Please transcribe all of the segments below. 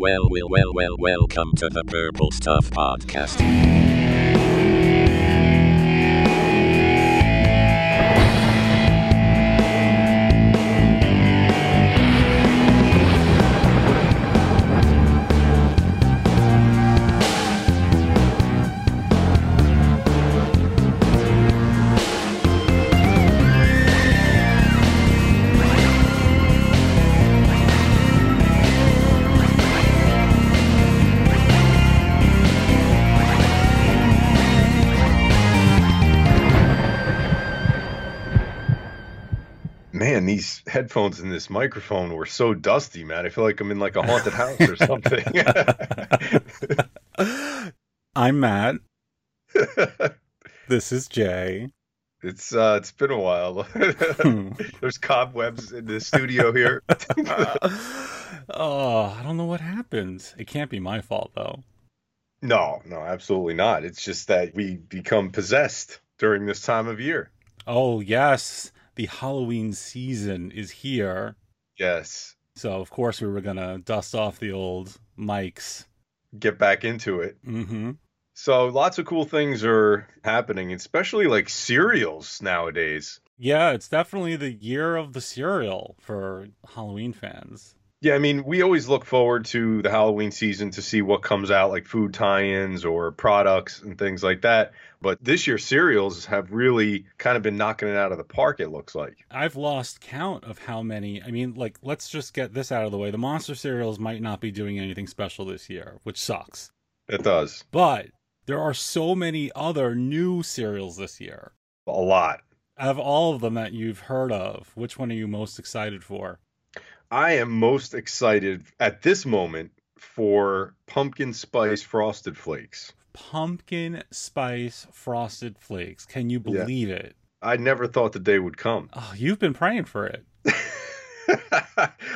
Well, well, well, well, welcome to the Purple Stuff Podcast. Headphones and this microphone were so dusty, man. I feel like I'm in like a haunted house or something. I'm Matt. This is Jay. it's uh it's been a while. There's cobwebs in the studio here. oh, I don't know what happened. It can't be my fault though. no, no, absolutely not. It's just that we become possessed during this time of year. Oh, yes, the Halloween season is here. Yes. So, of course, we were to dust off the old mics. Get back into it. Mm-hmm. So lots of cool things are happening, especially like cereals nowadays. Yeah, it's definitely the year of the cereal for Halloween fans. Yeah, I mean, we always look forward to the Halloween season to see what comes out, like food tie-ins or products and things like that. But this year, cereals have really kind of been knocking it out of the park. It looks like. I've lost count of how many. I mean, like, let's just get this out of the way. The monster cereals might not be doing anything special this year, which sucks. It does But there are so many other new cereals this year. a lot. Out of all of them that you've heard of, which one are you most excited for? I am most excited at this moment for pumpkin spice frosted flakes. Pumpkin spice frosted flakes. Can you Yeah. believe it? I never thought the day would come. Oh, you've been praying for it.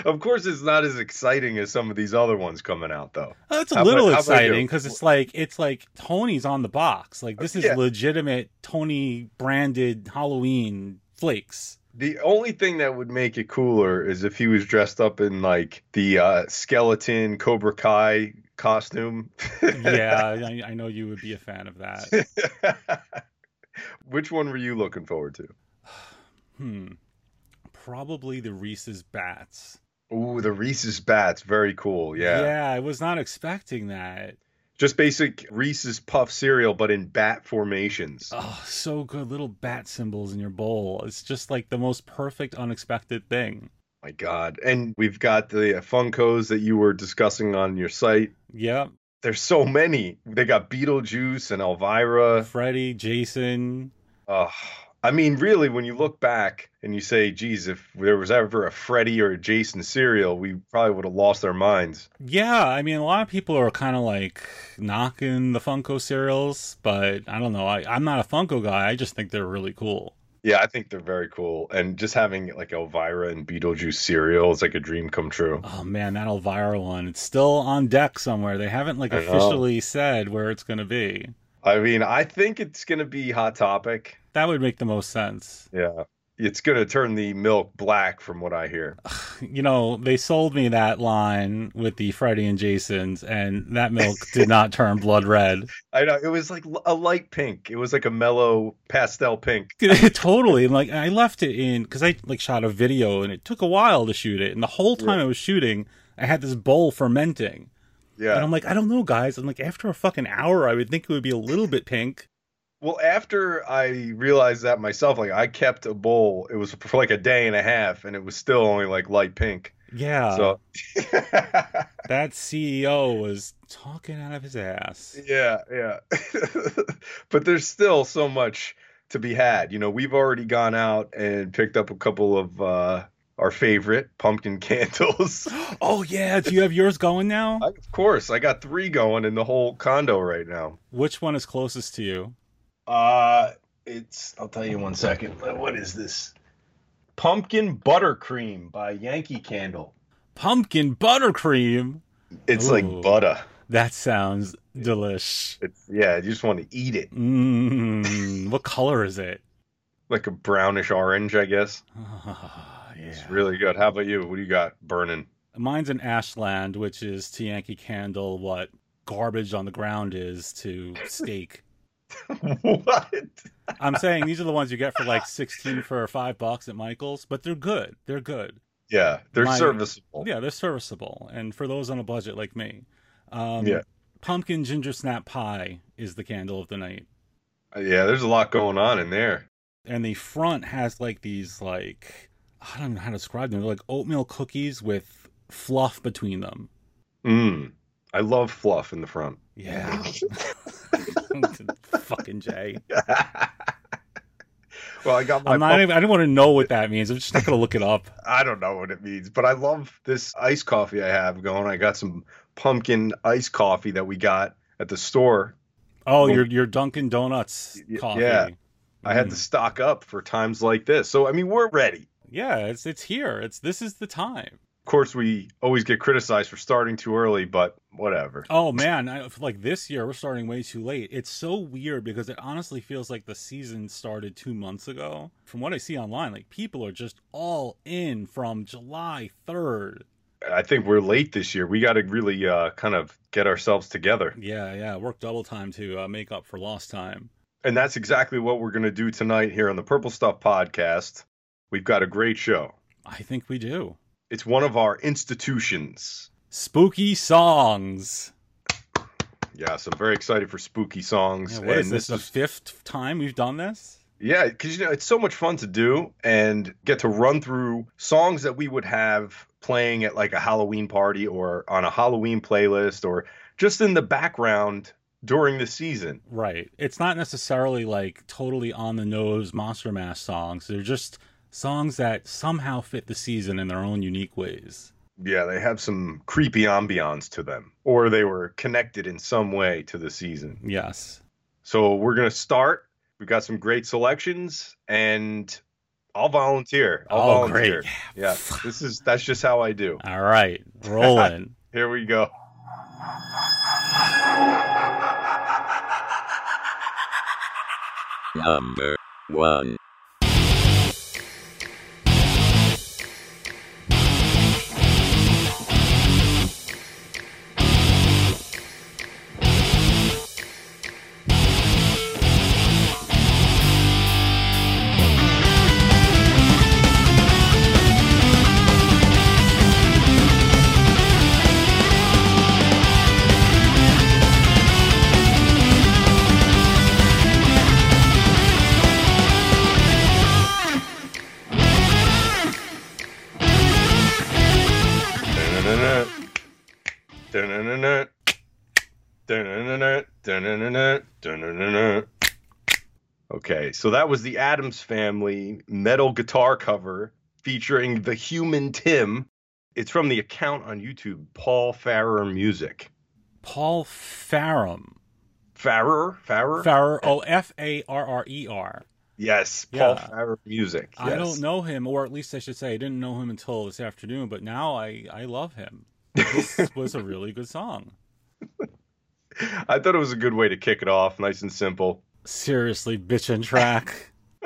of course, it's not as exciting as some of these other ones coming out, though. Oh, It's a How little about exciting because it's like it's like Tony's on the box. Like this is Yeah. legitimate Tony branded Halloween flakes. The only thing that would make it cooler is if he was dressed up in like the uh, skeleton Cobra Kai costume. yeah, I, I know you would be a fan of that. Which one were you looking forward to? Hmm. Probably the Reese's Bats. Ooh, the Reese's Bats, very cool. Yeah. Yeah, I was not expecting that. Just basic Reese's Puff cereal, but in bat formations. Oh, so good. Little bat symbols in your bowl. It's just like the most perfect, unexpected thing. My God. And we've got the Funkos that you were discussing on your site. Yeah, There's so many. They got Beetlejuice and Elvira. Freddy, Jason. Oh, I mean, really, when you look back and you say, geez, if there was ever a Freddy or a Jason cereal, we probably would have lost our minds. Yeah, I mean, a lot of people are kind of like knocking the Funko cereals, but I don't know. I, I'm not a Funko guy. I just think they're really cool. Yeah, I think they're very cool. And just having like Elvira and Beetlejuice cereal is like a dream come true. Oh man, that Elvira one. It's still on deck somewhere. They haven't like I know. officially said where it's going to be. I mean, I think it's going to be Hot Topic. That would make the most sense. Yeah. It's going to turn the milk black from what I hear. You know, they sold me that line with the Freddy and Jasons, and that milk did not turn blood red. I know. It was like a light pink. It was like a mellow pastel pink. totally. And like, I left it in because I like shot a video, and it took a while to shoot it. And the whole time I was shooting, I had this bowl fermenting. Yeah. And I'm like, I don't know, guys. I'm like, after a fucking hour, I would think it would be a little bit pink. Well, after I realized that myself, like I kept a bowl. It was for like a day and a half, and it was still only like light pink. Yeah. So, that CEO was talking out of his ass. yeah, yeah. but there's still so much to be had. You know, we've already gone out and picked up a couple of uh, our favorite pumpkin candles. Oh yeah, do you have yours going now? I, of course, I got three going in the whole condo right now. Which one is closest to you? Uh, it's. I'll tell you one second. What is this? Pumpkin buttercream by Yankee Candle. Pumpkin buttercream. It's Ooh. like butter. That sounds delish. It's yeah, you just want to eat it. Mmm. what color is it? Like a brownish orange, I guess. Ah, yeah. It's really good. How about you? What do you got burning? Mine's an Ashland, which is to Yankee Candle what garbage on the ground is to steak. what? I'm saying these are the ones you get for like 16 for five bucks at Michael's, but they're good. They're good. Yeah, they're My- serviceable. Yeah, they're serviceable. And for those on a budget like me, um, Yeah. pumpkin ginger snap pie is the candle of the night. Yeah, there's a lot going on in there. And the front has like these, like, I don't know how to describe them. They're like oatmeal cookies with fluff between them. Mm. I love fluff in the front. Yeah. Fucking Jay. well, I got my. I'm not even, I don't want to know what that means. I'm just not going to look it up. I don't know what it means, but I love this iced coffee I have going. I got some pumpkin iced coffee that we got at the store. Oh, your your Dunkin' Donuts coffee. yeah. I had Mm. to stock up for times like this. So I mean, we're ready. Yeah, it's it's here. It's this is the time. Of course, we always get criticized for starting too early, but whatever. Oh man, I, like this year we're starting way too late. It's so weird because it honestly feels like the season started 2 months ago. From what I see online, like people are just all in from July 3rd. I think we're late this year. We got to really uh, kind of get ourselves together. Yeah, yeah, work double time to uh, make up for lost time. And that's exactly what we're going to do tonight here on the Purple Stuff podcast. We've got a great show. I think we do. It's one of our institutions. Spooky songs. Yes, I'm very excited for spooky songs. Yeah, what is and this the fifth time we've done this? Yeah, because you know it's so much fun to do and get to run through songs that we would have playing at like a Halloween party or on a Halloween playlist or just in the background during the season. Right. It's not necessarily like totally on the nose Monster Mash songs. They're just songs that somehow fit the season in their own unique ways. Yeah, they have some creepy ambiance to them, or they were connected in some way to the season. Yes. So we're gonna start. We've got some great selections, and I'll volunteer. I'll oh, volunteer. great. Yeah, this is that's just how I do. All right. Rolling. Here we go. Number 1. So that was the Addams Family metal guitar cover featuring the human Tim. It's from the account on YouTube, Paul Farrer Music. Paul Farrum. Farrer? Farrer? Farrer. Oh, F A R R E R. yes, Paul Yeah. Farrer Music. I don't know him, or at least I should say I didn't know him until this afternoon, but now I, I love him. This was a really good song. I thought it was a good way to kick it off, nice and simple. Seriously, bitchin' track.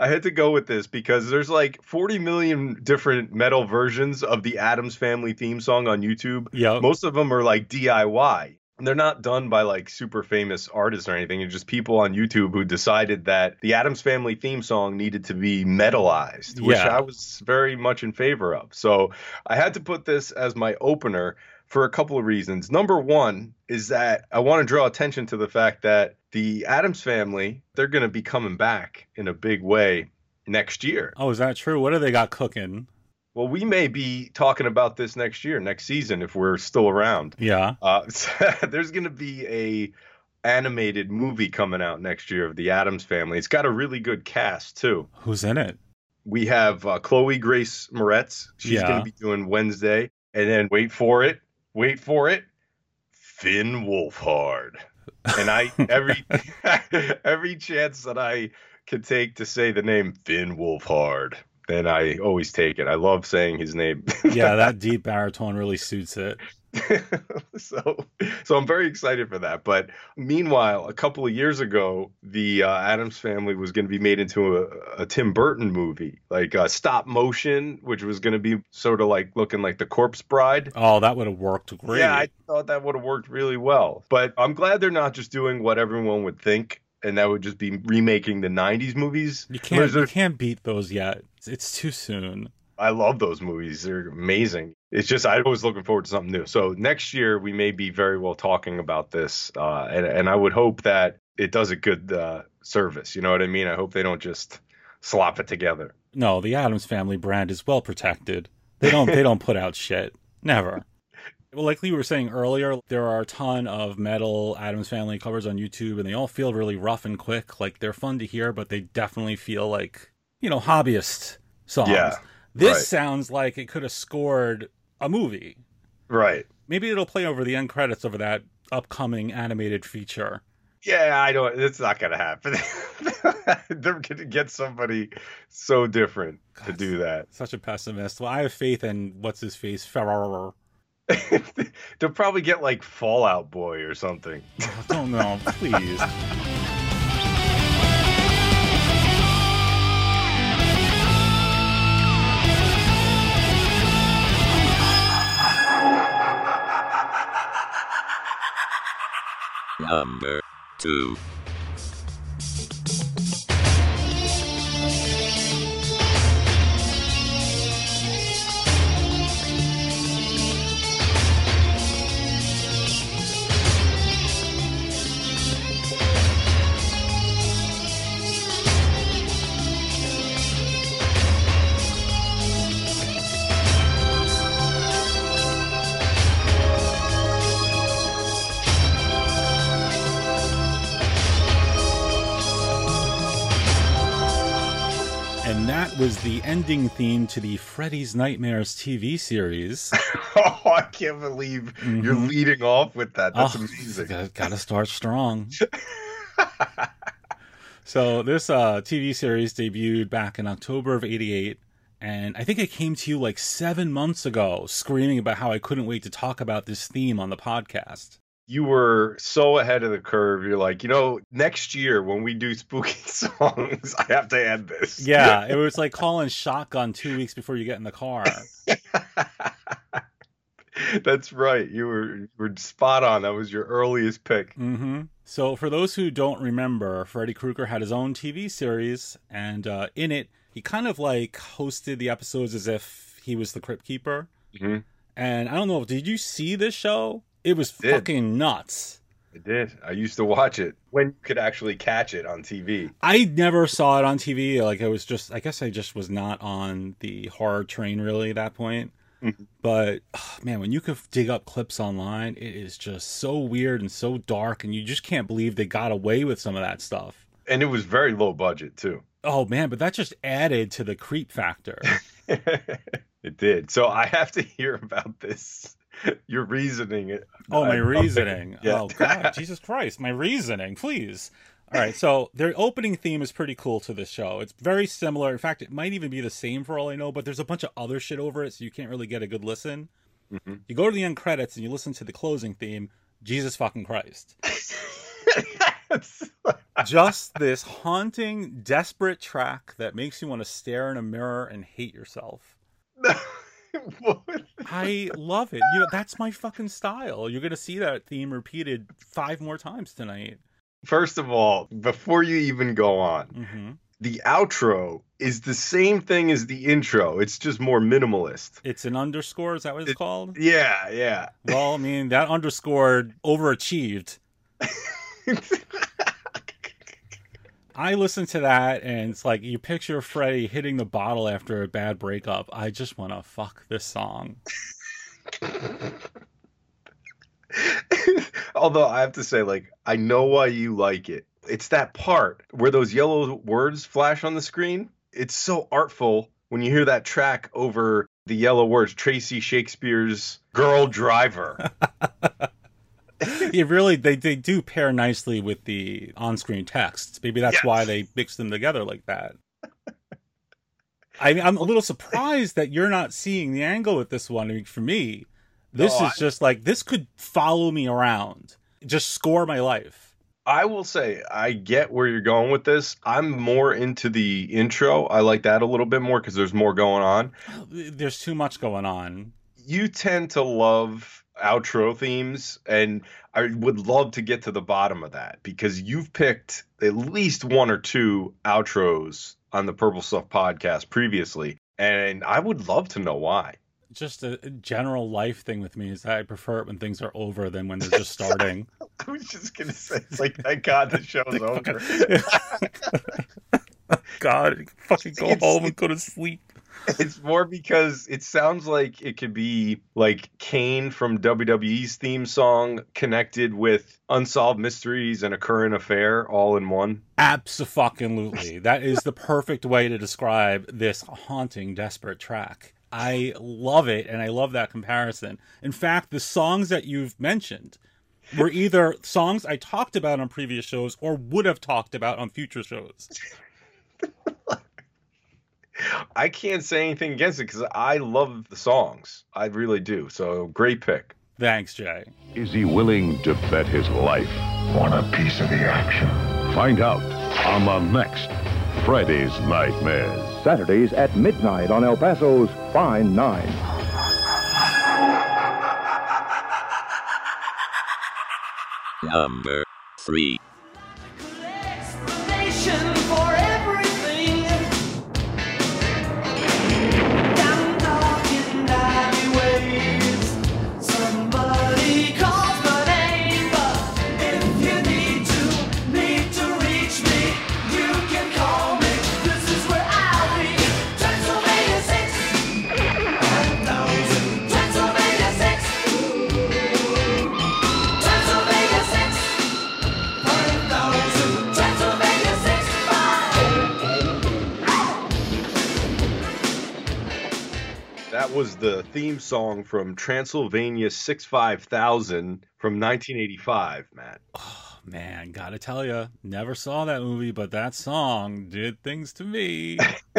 I had to go with this because there's like 40 million different metal versions of the Addams Family theme song on YouTube. Yeah. Most of them are like DIY. And they're not done by like super famous artists or anything. It's just people on YouTube who decided that the Addams Family theme song needed to be metalized, which Yeah. I was very much in favor of. So I had to put this as my opener for a couple of reasons. Number one is that I want to draw attention to the fact that the Addams family, they're going to be coming back in a big way next year. Oh, is that true? What do they got cooking? Well, we may be talking about this next year, next season, if we're still around. Yeah. Uh, there's going to be a animated movie coming out next year of the Addams family. It's got a really good cast too. Who's in it? We have uh, Chloe Grace Moretz. She's Yeah. going to be doing Wednesday, and then wait for it, wait for it, Finn Wolfhard. And I every every chance that I can take to say the name Finn Wolfhard, then I always take it. I love saying his name. Yeah, that deep baritone really suits it. so, so I'm very excited for that. But meanwhile, a couple of years ago, the uh, Addams Family was going to be made into a, a Tim Burton movie, like uh, stop motion, which was going to be sort of like looking like the Corpse Bride. Oh, that would have worked great. Yeah, I thought that would have worked really well. But I'm glad they're not just doing what everyone would think. And that would just be remaking the '90s movies. you can't you can't beat those yet. It's too soon. I love those movies. They're amazing. It's just I was looking forward to something new. So next year we may be very well talking about this, uh, and and I would hope that it does a good uh, service. You know what I mean? I hope they don't just slop it together. No, the Addams Family brand is well protected. They don't they don't put out shit. Never. Well, like we were saying earlier, there are a ton of metal Addams Family covers on YouTube, and they all feel really rough and quick. Like they're fun to hear, but they definitely feel like you know hobbyist songs. Yeah. This Right. sounds like it could have scored a movie. Right. Maybe it'll play over the end credits over that upcoming animated feature. Yeah, I don't. It's not gonna happen. They're gonna get somebody so different to do that. Such a pessimist. Well, I have faith in what's his face. They'll probably get like Fall Out Boy or something. Oh, don't know, please. Number 2. The ending theme to the Freddy's Nightmares TV series. oh, I can't believe you're Mhm. leading off with that. That's Oh, amazing. Gotta, gotta start strong. so this uh, TV series debuted back in October of '88, and I think I came to you like seven months ago, screaming about how I couldn't wait to talk about this theme on the podcast. You were so ahead of the curve. You're like, you know, next year when we do spooky songs, I have to add this. Yeah, it was like calling shotgun two weeks before you get in the car. That's right. You were you were spot on. That was your earliest pick. hmm So, for those who don't remember, Freddy Krueger had his own TV series, and uh, in it, he kind of like hosted the episodes as if he was the Crypt Keeper. Mhm. And I don't know, did you see this show? It was Did. fucking nuts. I did. I used to watch it when you could actually catch it on TV. I never saw it on TV. Like, I was just, I guess I just was not on the horror train really at that point. Mhm. But oh, man, when you could dig up clips online, it is just so weird and so dark, and you just can't believe they got away with some of that stuff. And it was very low budget too. Oh man, but that just added to the creep factor. it did. So I have to hear about this. Your reasoning. Oh, my I- reasoning. Yeah. Oh god, Jesus Christ, my reasoning, please. All right, so their opening theme is pretty cool to this show. It's very similar. In fact, it might even be the same for all I know, but there's a bunch of other shit over it, so you can't really get a good listen. Mhm. You go to the end credits and you listen to the closing theme, Jesus fucking Christ. Just this haunting, desperate track that makes you want to stare in a mirror and hate yourself. I love it. You know, that's my fucking style. You're gonna see that theme repeated five more times tonight. First of all, before you even go on, hmm the outro is the same thing as the intro. It's just more minimalist. It's an underscore. Is that what it's It- called? Yeah, yeah. Well, I mean, that underscore overachieved. I listen to that, and it's like you picture Freddie hitting the bottle after a bad breakup. I just want to fuck this song. Although I have to say, like, I know why you like it. It's that part where those yellow words flash on the screen. It's so artful when you hear that track over the yellow words Tracy Shakespeare's Girl Driver. it really they, they do pair nicely with the on-screen text. Maybe that's Yes. why they mix them together like that. I mean, I'm a little surprised that you're not seeing the angle with this one. I mean, for me, This No, is just like this could follow me around, just score my life. I will say I get where you're going with this. I'm more into the intro. I like that a little bit more because there's more going on. Oh, there's too much going on. You tend to love outro themes, and I would love to get to the bottom of that because you've picked at least one or two outros on the Purple Stuff podcast previously, and I would love to know why. Just a general life thing with me is that I prefer it when things are over than when they're just starting. I was just gonna say, it's like, thank God the show's over. God, fucking go It's- home and go to sleep. It's more because it sounds like it could be like Kane from WWE's theme song connected with Unsolved Mysteries and a Current Affair all in one. Absolutely. That is the perfect way to describe this haunting, desperate track. I love it, and I love that comparison. In fact, the songs that you've mentioned were either songs I talked about on previous shows or would have talked about on future shows. I can't say anything against it because I love the songs. I really do. So great pick. Thanks, Jay. Is he willing to bet his life? Want a piece of the action? Find out on the next Freddy's Nightmares. Saturdays at midnight on El Paso's Fine Nine. Number 3. Was the theme song from Transylvania 6-5000 from 1985, Matt. Oh, man, gotta tell you, never saw that movie, but that song did things to me.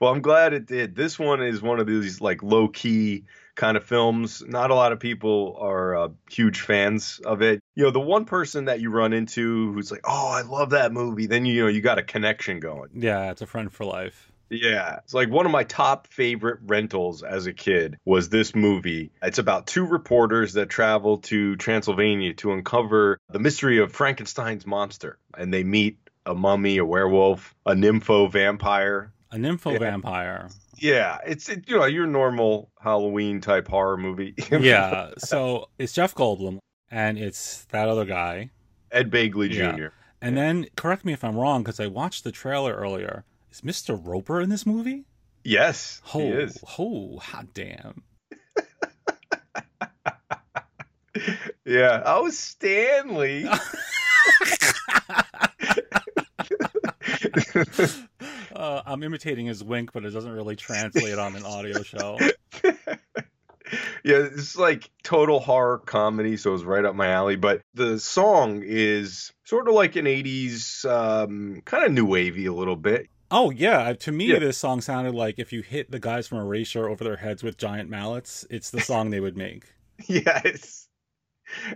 well, I'm glad it did. This one is one of these like low key kind of films. Not a lot of people are uh, huge fans of it. You know, the one person that you run into who's like, "Oh, I love that movie," then you know you got a connection going. yeah, it's a friend for life. Yeah, it's like one of my top favorite rentals as a kid was this movie. It's about two reporters that travel to Transylvania to uncover the mystery of Frankenstein's monster, and they meet a mummy, a werewolf, a nympho vampire, A nympho Yeah. vampire. Yeah, it's it, you know your normal Halloween type horror movie. yeah, so it's Jeff Goldblum and it's that other guy. Ed Begley Yeah. Jr. And then correct me if I'm wrong because I watched the trailer earlier. Is Mr. Roper in this movie? Yes, Oh, he is. oh, hot damn. Yeah. Oh, Stanley. Uh, I'm imitating his wink, but it doesn't really translate on an audio show. yeah, it's like total horror comedy, so it's right up my alley. But the song is sort of like an '80s, um, kind of new wavy a little bit. Oh yeah, uh, to me Yeah. this song sounded like if you hit the guys from Erasure over their heads with giant mallets, it's the song they would make. yes.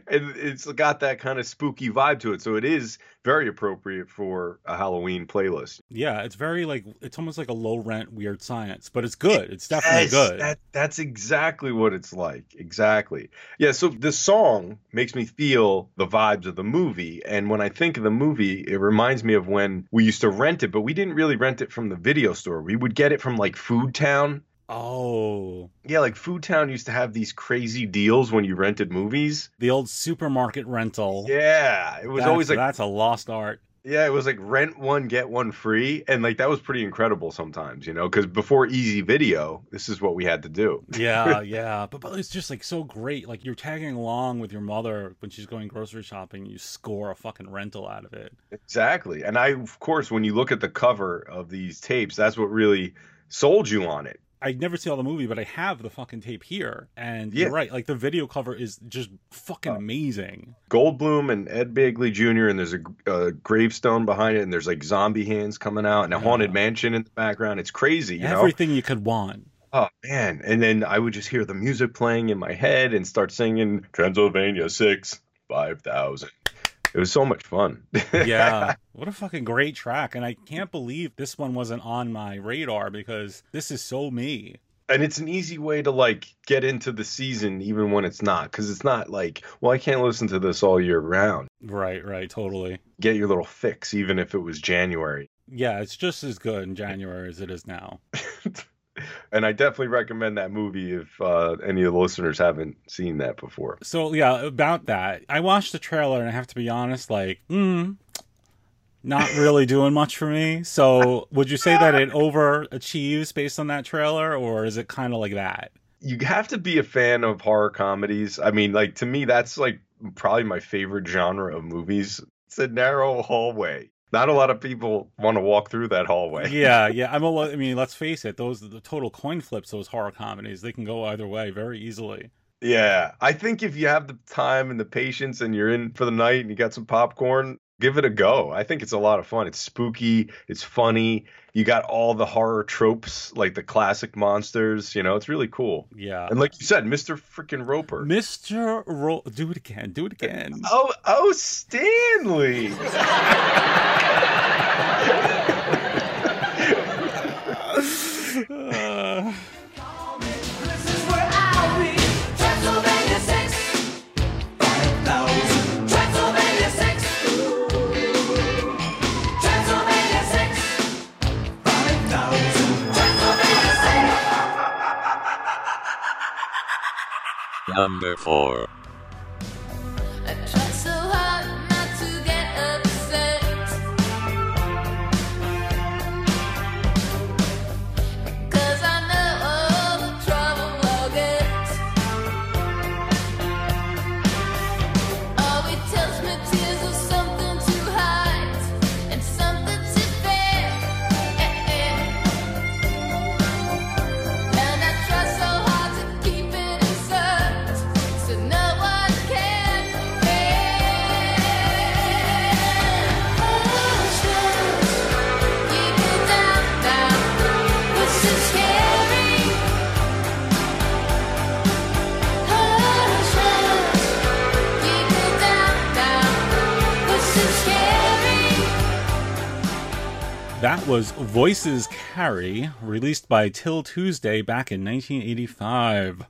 And it's got that kind of spooky vibe to it, so it is very appropriate for a Halloween playlist. Yeah, it's very like it's almost like a low rent weird science, but it's good. It's definitely Yes, good. That, that's exactly what it's like. Exactly. Yeah. So the song makes me feel the vibes of the movie. And when I think of the movie, it reminds me of when we used to rent it, but we didn't really rent it from the video store. We would get it from like Food Town. Oh, Yeah, like Food Town used to have these crazy deals when you rented movies. the old supermarket rental. Yeah. It was That's- always like, that's a lost art. yeah, it was like rent one, get one free. And like that was pretty incredible sometimes, you know, because before Easy Video, this is what we had to do. Yeah, yeah, but but it's just like so great. Like you're tagging along with your mother when she's going grocery shopping. You score a fucking rental out of it. Exactly. And I, of course, when you look at the cover of these tapes, that's what really sold you on it. I never see all the movie, but I have the fucking tape here, and Yeah. you're right. Like the video cover is just fucking Oh. amazing. Goldblum and Ed Begley Jr., and there's a, a gravestone behind it, and there's like zombie hands coming out, and a Yeah. haunted mansion in the background. It's crazy, you know? Everything you could want. Oh man! And then I would just hear the music playing in my head and start singing Transylvania Six Five Thousand. It was so much fun. yeah. What a fucking great track. And I can't believe this one wasn't on my radar because this is so me. and it's an easy way to like get into the season even when it's not because it's not like well i can't listen to this all year round Right, right, totally. get your little fix even if it was january Yeah, it's just as good in January as it is now. and i definitely recommend that movie if uh, any of the listeners haven't seen that before So yeah, about that, I watched the trailer and I have to be honest, like, mm, not really doing much for me. So would you say that it overachieves based on that trailer, or is it kind of like that? you have to be a fan of horror comedies i mean like to me that's like probably my favorite genre of movies it's a narrow hallway not a lot of people want to walk through that hallway Yeah, yeah. I'm a, I mean, let's face it; those the total coin flips. Those horror comedies, they can go either way very easily. Yeah, I think if you have the time and the patience and you're in for the night and you got some popcorn, give it a go. I think it's a lot of fun. It's spooky, it's funny. You got all the horror tropes, like the classic monsters, you know, it's really cool. Yeah. And like you said, Mr. Freaking Roper. Mr. Ro- do it again. Do it again. Oh, oh, Stanley. Uh, Number 4. That was Voices Carry, released by 'Til Tuesday back in 1985.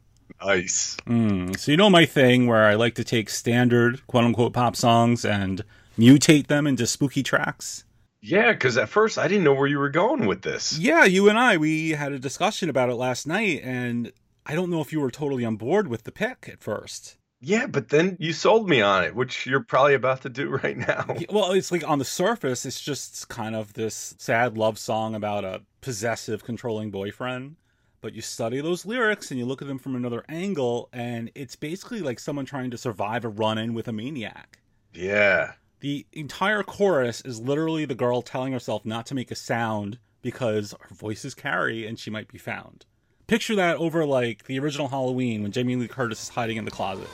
Nice. Mm, so you know my thing where I like to take standard quote unquote pop songs and mutate them into spooky tracks. Yeah, because at first I didn't know where you were going with this. Yeah, you and I we had a discussion about it last night, and I don't know if you were totally on board with the pick at first. Yeah, but then you sold me on it, which you're probably about to do right now. Well, it's like on the surface, it's just kind of this sad love song about a possessive, controlling boyfriend. But you study those lyrics and you look at them from another angle, and it's basically like someone trying to survive a run in with a maniac. Yeah. The entire chorus is literally the girl telling herself not to make a sound because her voice is carry and she might be found. Picture that over like the original Halloween when Jamie Lee Curtis is hiding in the closet.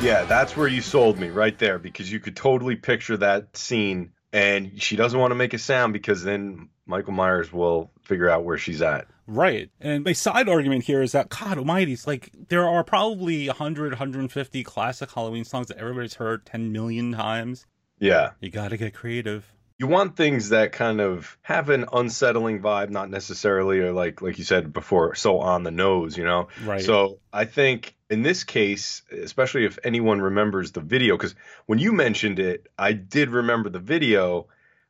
Yeah, that's where you sold me right there because you could totally picture that scene and she doesn't want to make a sound because then Michael Myers will figure out where she's at. Right. And my side argument here is that, God almighty, it's like there are probably 100, 150 classic Halloween songs that everybody's heard 10 million times. Yeah. You gotta get creative. You want things that kind of have an unsettling vibe, not necessarily or like like you said before, so on the nose, you know. Right. So I think in this case, especially if anyone remembers the video, because when you mentioned it, I did remember the video,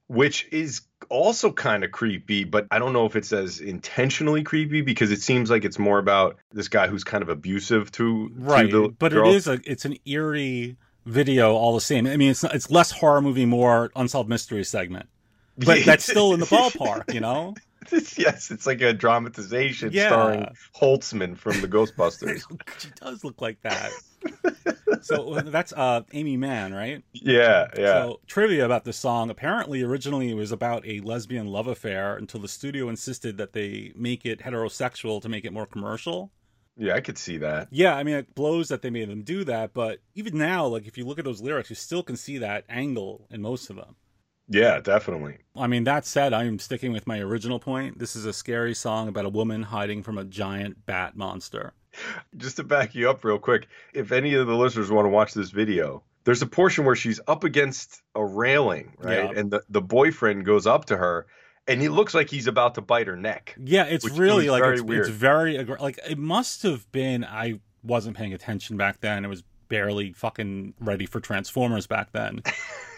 which is also kind of creepy, but I don't know if it's as intentionally creepy because it seems like it's more about this guy who's kind of abusive to, right. to the but girl. it is a it's an eerie video all the same. I mean, it's it's less horror movie, more unsolved mystery segment. But that's still in the ballpark, you know? yes, it's like a dramatization Yeah. starring Holtzman from the Ghostbusters. she does look like that. so that's uh Aimee Mann, right? yeah, yeah. So trivia about this song. Apparently, originally it was about a lesbian love affair until the studio insisted that they make it heterosexual to make it more commercial. Yeah, I could see that. Yeah, I mean, it blows that they made them do that, but even now, like, if you look at those lyrics, you still can see that angle in most of them. Yeah, definitely. I mean, that said, I'm sticking with my original point. This is a scary song about a woman hiding from a giant bat monster. Just to back you up real quick, if any of the listeners want to watch this video, there's a portion where she's up against a railing, right? Yeah. And the, the boyfriend goes up to her and he looks like he's about to bite her neck. Yeah, it's really like very it's, it's very like it must have been. I wasn't paying attention back then. It was barely fucking ready for Transformers back then,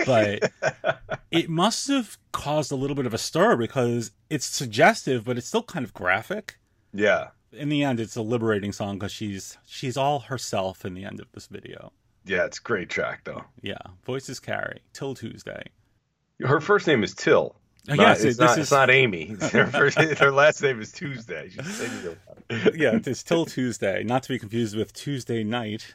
but it must have caused a little bit of a stir because it's suggestive, but it's still kind of graphic. Yeah. In the end, it's a liberating song because she's she's all herself in the end of this video. Yeah, it's a great track though. Yeah, voices carry 'Til Tuesday. Her first name is Till. Uh, Not- yes, it's, it- this not, is- it's not Aimee. Her, first, her last name is Tuesday. She's. Yeah, it's till Tuesday, not to be confused with Tuesday night.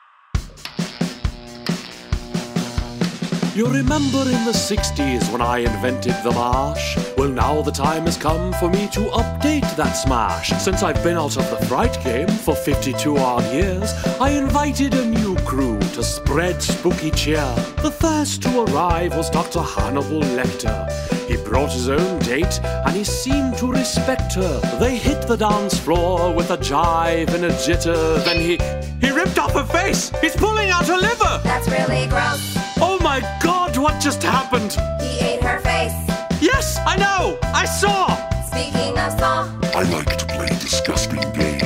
You remember in the 60s when I invented the marsh? Well, now the time has come for me to update that smash. Since I've been out of the fright game for 52 odd years, I invited a new crew to spread spooky cheer. The first to arrive was Dr. Hannibal Lecter. He brought his own date and he seemed to respect her. They hit the dance floor with a jive and a jitter. Then he he ripped off her face. He's pulling out her liver. That's really gross. Oh my god, what just happened? He ate her face. Yes, I know! I saw! Speaking of saw, I like to play disgusting games.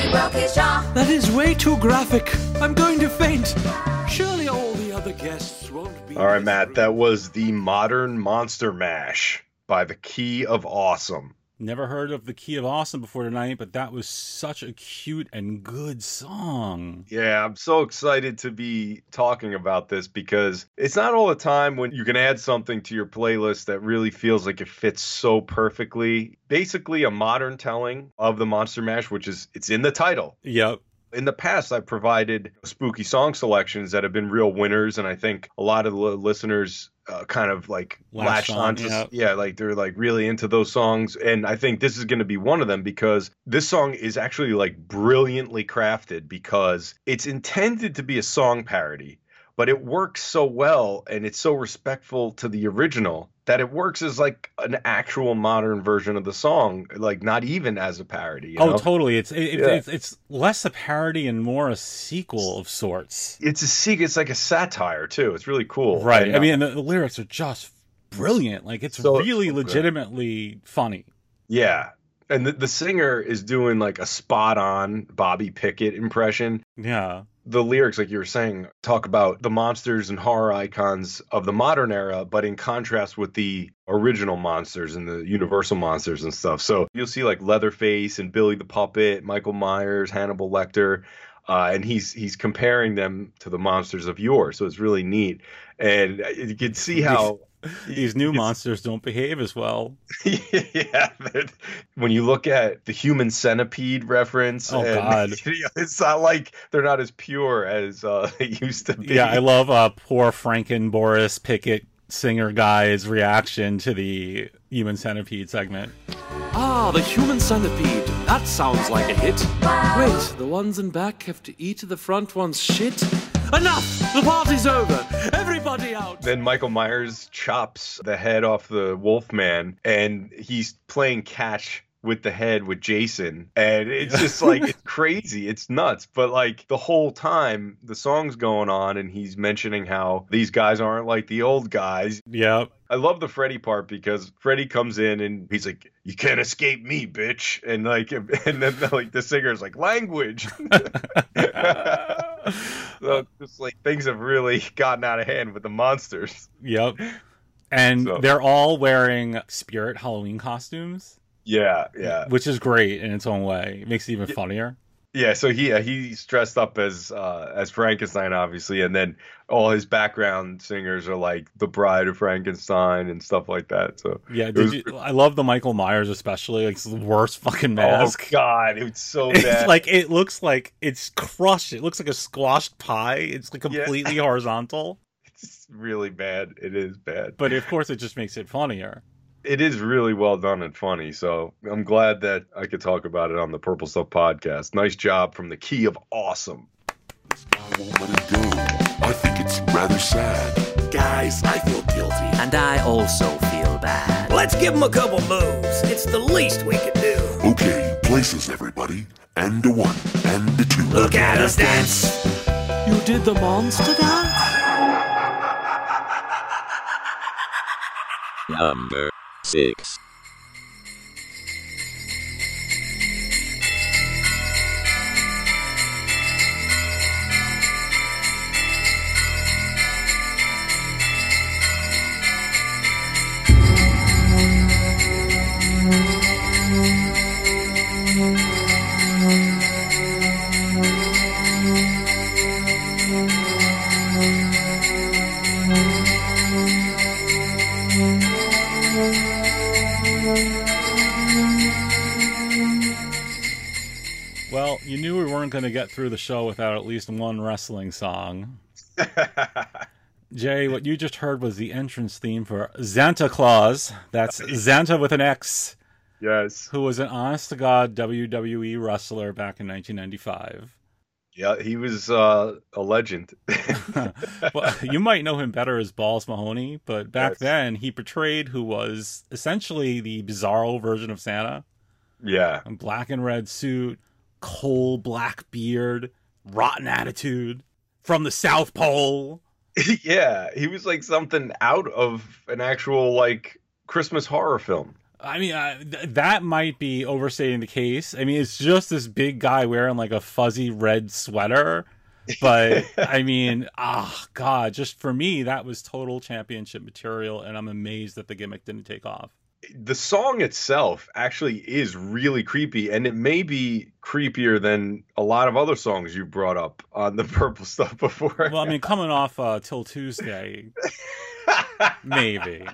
he broke his jaw. That is way too graphic. I'm going to faint. Surely all the other guests won't be. All right, Matt, rude. that was the Modern Monster Mash by the Key of Awesome. Never heard of the Key of Awesome before tonight, but that was such a cute and good song. Yeah, I'm so excited to be talking about this because it's not all the time when you can add something to your playlist that really feels like it fits so perfectly. Basically, a modern telling of the Monster Mash, which is it's in the title. Yep. In the past, I've provided spooky song selections that have been real winners, and I think a lot of the listeners uh, kind of like Latched latched on, onto, yeah. yeah, like they're like really into those songs, and I think this is going to be one of them because this song is actually like brilliantly crafted because it's intended to be a song parody, but it works so well and it's so respectful to the original that it works as like an actual modern version of the song, like not even as a parody. you Oh, know? totally. It's it, Yeah. it's it's less a parody and more a sequel of sorts. it's a secret. It's like a satire too. It's really cool. Right. And, I uh, mean, the, the lyrics are just brilliant. Like it's So- really legitimately funny. yeah. And the, the singer is doing like a spot on Bobby Pickett impression. Yeah. The lyrics, like you were saying, talk about the monsters and horror icons of the modern era, but in contrast with the original monsters and the Universal monsters and stuff. So you'll see like Leatherface and Billy the Puppet, Michael Myers, Hannibal Lecter, uh, and he's he's comparing them to the monsters of yore. So it's really neat, and you can see how These new It's- monsters don't behave as well. yeah, when you look at the human centipede reference, Oh, and, God. it's not like they're not as pure as uh, they used to be. Yeah, I love uh, poor Franken Boris Pickett singer guy's reaction to the human centipede segment. Ah, the human centipede. That sounds like a hit. Wait, the ones in back have to eat the front one's shit? Enough! The party's over! Everybody out! Then Michael Myers chops the head off the Wolfman, and he's playing catch with the head with Jason, and it's just like it's crazy, it's nuts. But like the whole time, the song's going on, and he's mentioning how these guys aren't like the old guys. Yeah. I love the Freddy part because Freddy comes in and he's like, "You can't escape me, bitch," and like, and then like the singer's like, "Language." so just like things have really gotten out of hand with the monsters. Yep. And So- they're all wearing spirit Halloween costumes, Yeah, yeah, which is great in its own way. It makes it even funnier. Yeah, so he uh, he's dressed up as uh, as Frankenstein, obviously, and then all his background singers are like the Bride of Frankenstein and stuff like that. So Yeah, did was- you, I love the Michael Myers especially. Like, it's the worst fucking mask. oh mask. god, it's was so It's bad. like it looks like it's crushed. It looks like a squashed pie. It's like Yeah. completely horizontal. it's really bad. It is bad, But of course, it just makes it funnier. It is really well done and funny. So I'm glad that I could talk about it on the Purple Stuff podcast. Nice job from the Key of Awesome. I won't let it go. I think it's rather sad. Guys, I feel guilty. And I also feel bad. Let's give him a couple moves. It's the least we can do. Okay, places, everybody. And a one, and a two. Look at us dance. You did the monster dance? Number 6. You knew we weren't going to get through the show without at least one wrestling song. Jay, what you just heard was the entrance theme for Santa Claus. That's Xanta with an X, yes. who was an honest to God WWE wrestler back in 1995. Yeah, he was uh, a legend. well, you might know him better as Balls Mahoney, but back Yes. then he portrayed who was essentially the bizarro version of Santa. yeah. A black and red suit, coal black beard, rotten attitude from the South Pole. yeah, he was like something out of an actual like Christmas horror film. I mean, uh, th- that might be overstating the case. I mean, it's just this big guy wearing like a fuzzy red sweater. But I mean, ah, God, just for me, that was total championship material, and I'm amazed that the gimmick didn't take off. The song itself actually is really creepy, and it may be creepier than a lot of other songs you brought up on the purple stuff before. Well, I mean, coming off uh, 'Til Tuesday, maybe.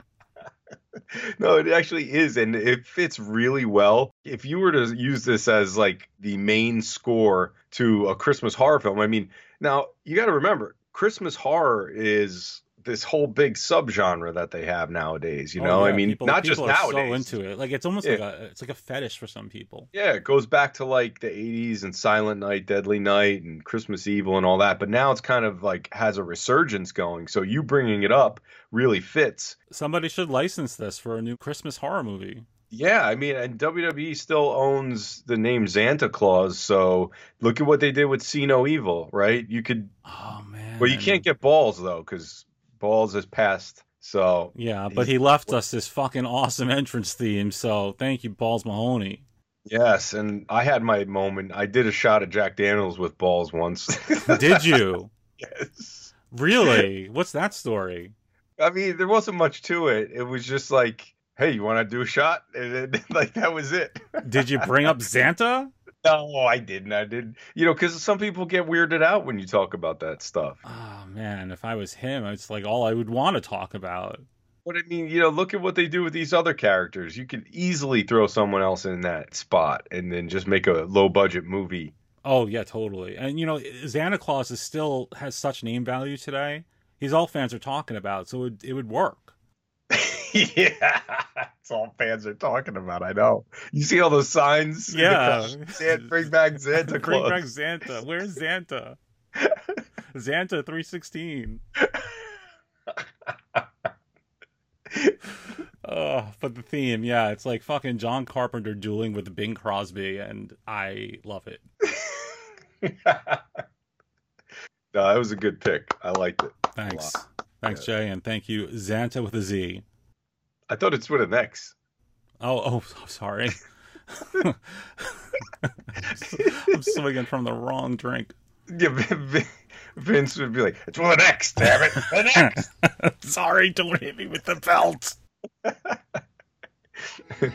no, it actually is, and it fits really well. If you were to use this as like the main score to a Christmas horror film, I mean, now you got to remember, Christmas horror is this whole big subgenre that they have nowadays. You Oh, know, I yeah, mean, people- not people just are nowadays. So into it, like it's almost Yeah. like a it's like a fetish for some people. Yeah, it goes back to like the 80s and Silent Night, Deadly Night, and Christmas Evil and all that. But now it's kind of like has a resurgence going. So you bringing it up really fits. Somebody should license this for a new Christmas horror movie. Yeah, I mean, and WWE still owns the name Santa Claus. So look at what they did with See No Evil, right? You could, Oh man. well, you can't get balls though, because balls has passed. So Yeah, but he left us this fucking awesome entrance theme. So thank you, Balls Mahoney. yes, and I had my moment. I did a shot at Jack Daniels with balls once. Did you yes. really? What's that story? I mean, there wasn't much to it. It was just like, hey, you want to do a shot? And then, like that was it. Did you bring up Santa? No, I didn't. I didn't. You know, because some people get weirded out when you talk about that stuff. Oh man, if I was him, it's like all I would want to talk about. But I mean, you know, look at what they do with these other characters. You could easily throw someone else in that spot and then just make a low budget movie. Oh yeah, totally. And you know, Santa Claus is still has such name value today. He's all fans are talking about, so it, it would work. yeah, that's all fans are talking about. I know. You see all those signs? Yeah. Santa, bring back Santa Bring Claus. back Santa. Where's Santa? Santa three sixteen. Oh, but the theme, yeah, it's like fucking John Carpenter dueling with Bing Crosby, and I love it. no, that was a good pick. I liked it. Thanks, thanks, Jay, and thank you, Xanta with a Z. I thought it's with an X. Oh, oh, sorry. I'm swinging from the wrong drink. Yeah, Vin- Vin- Vince would be like, "It's with an X, damn it, an X." sorry, don't hit me with the belt.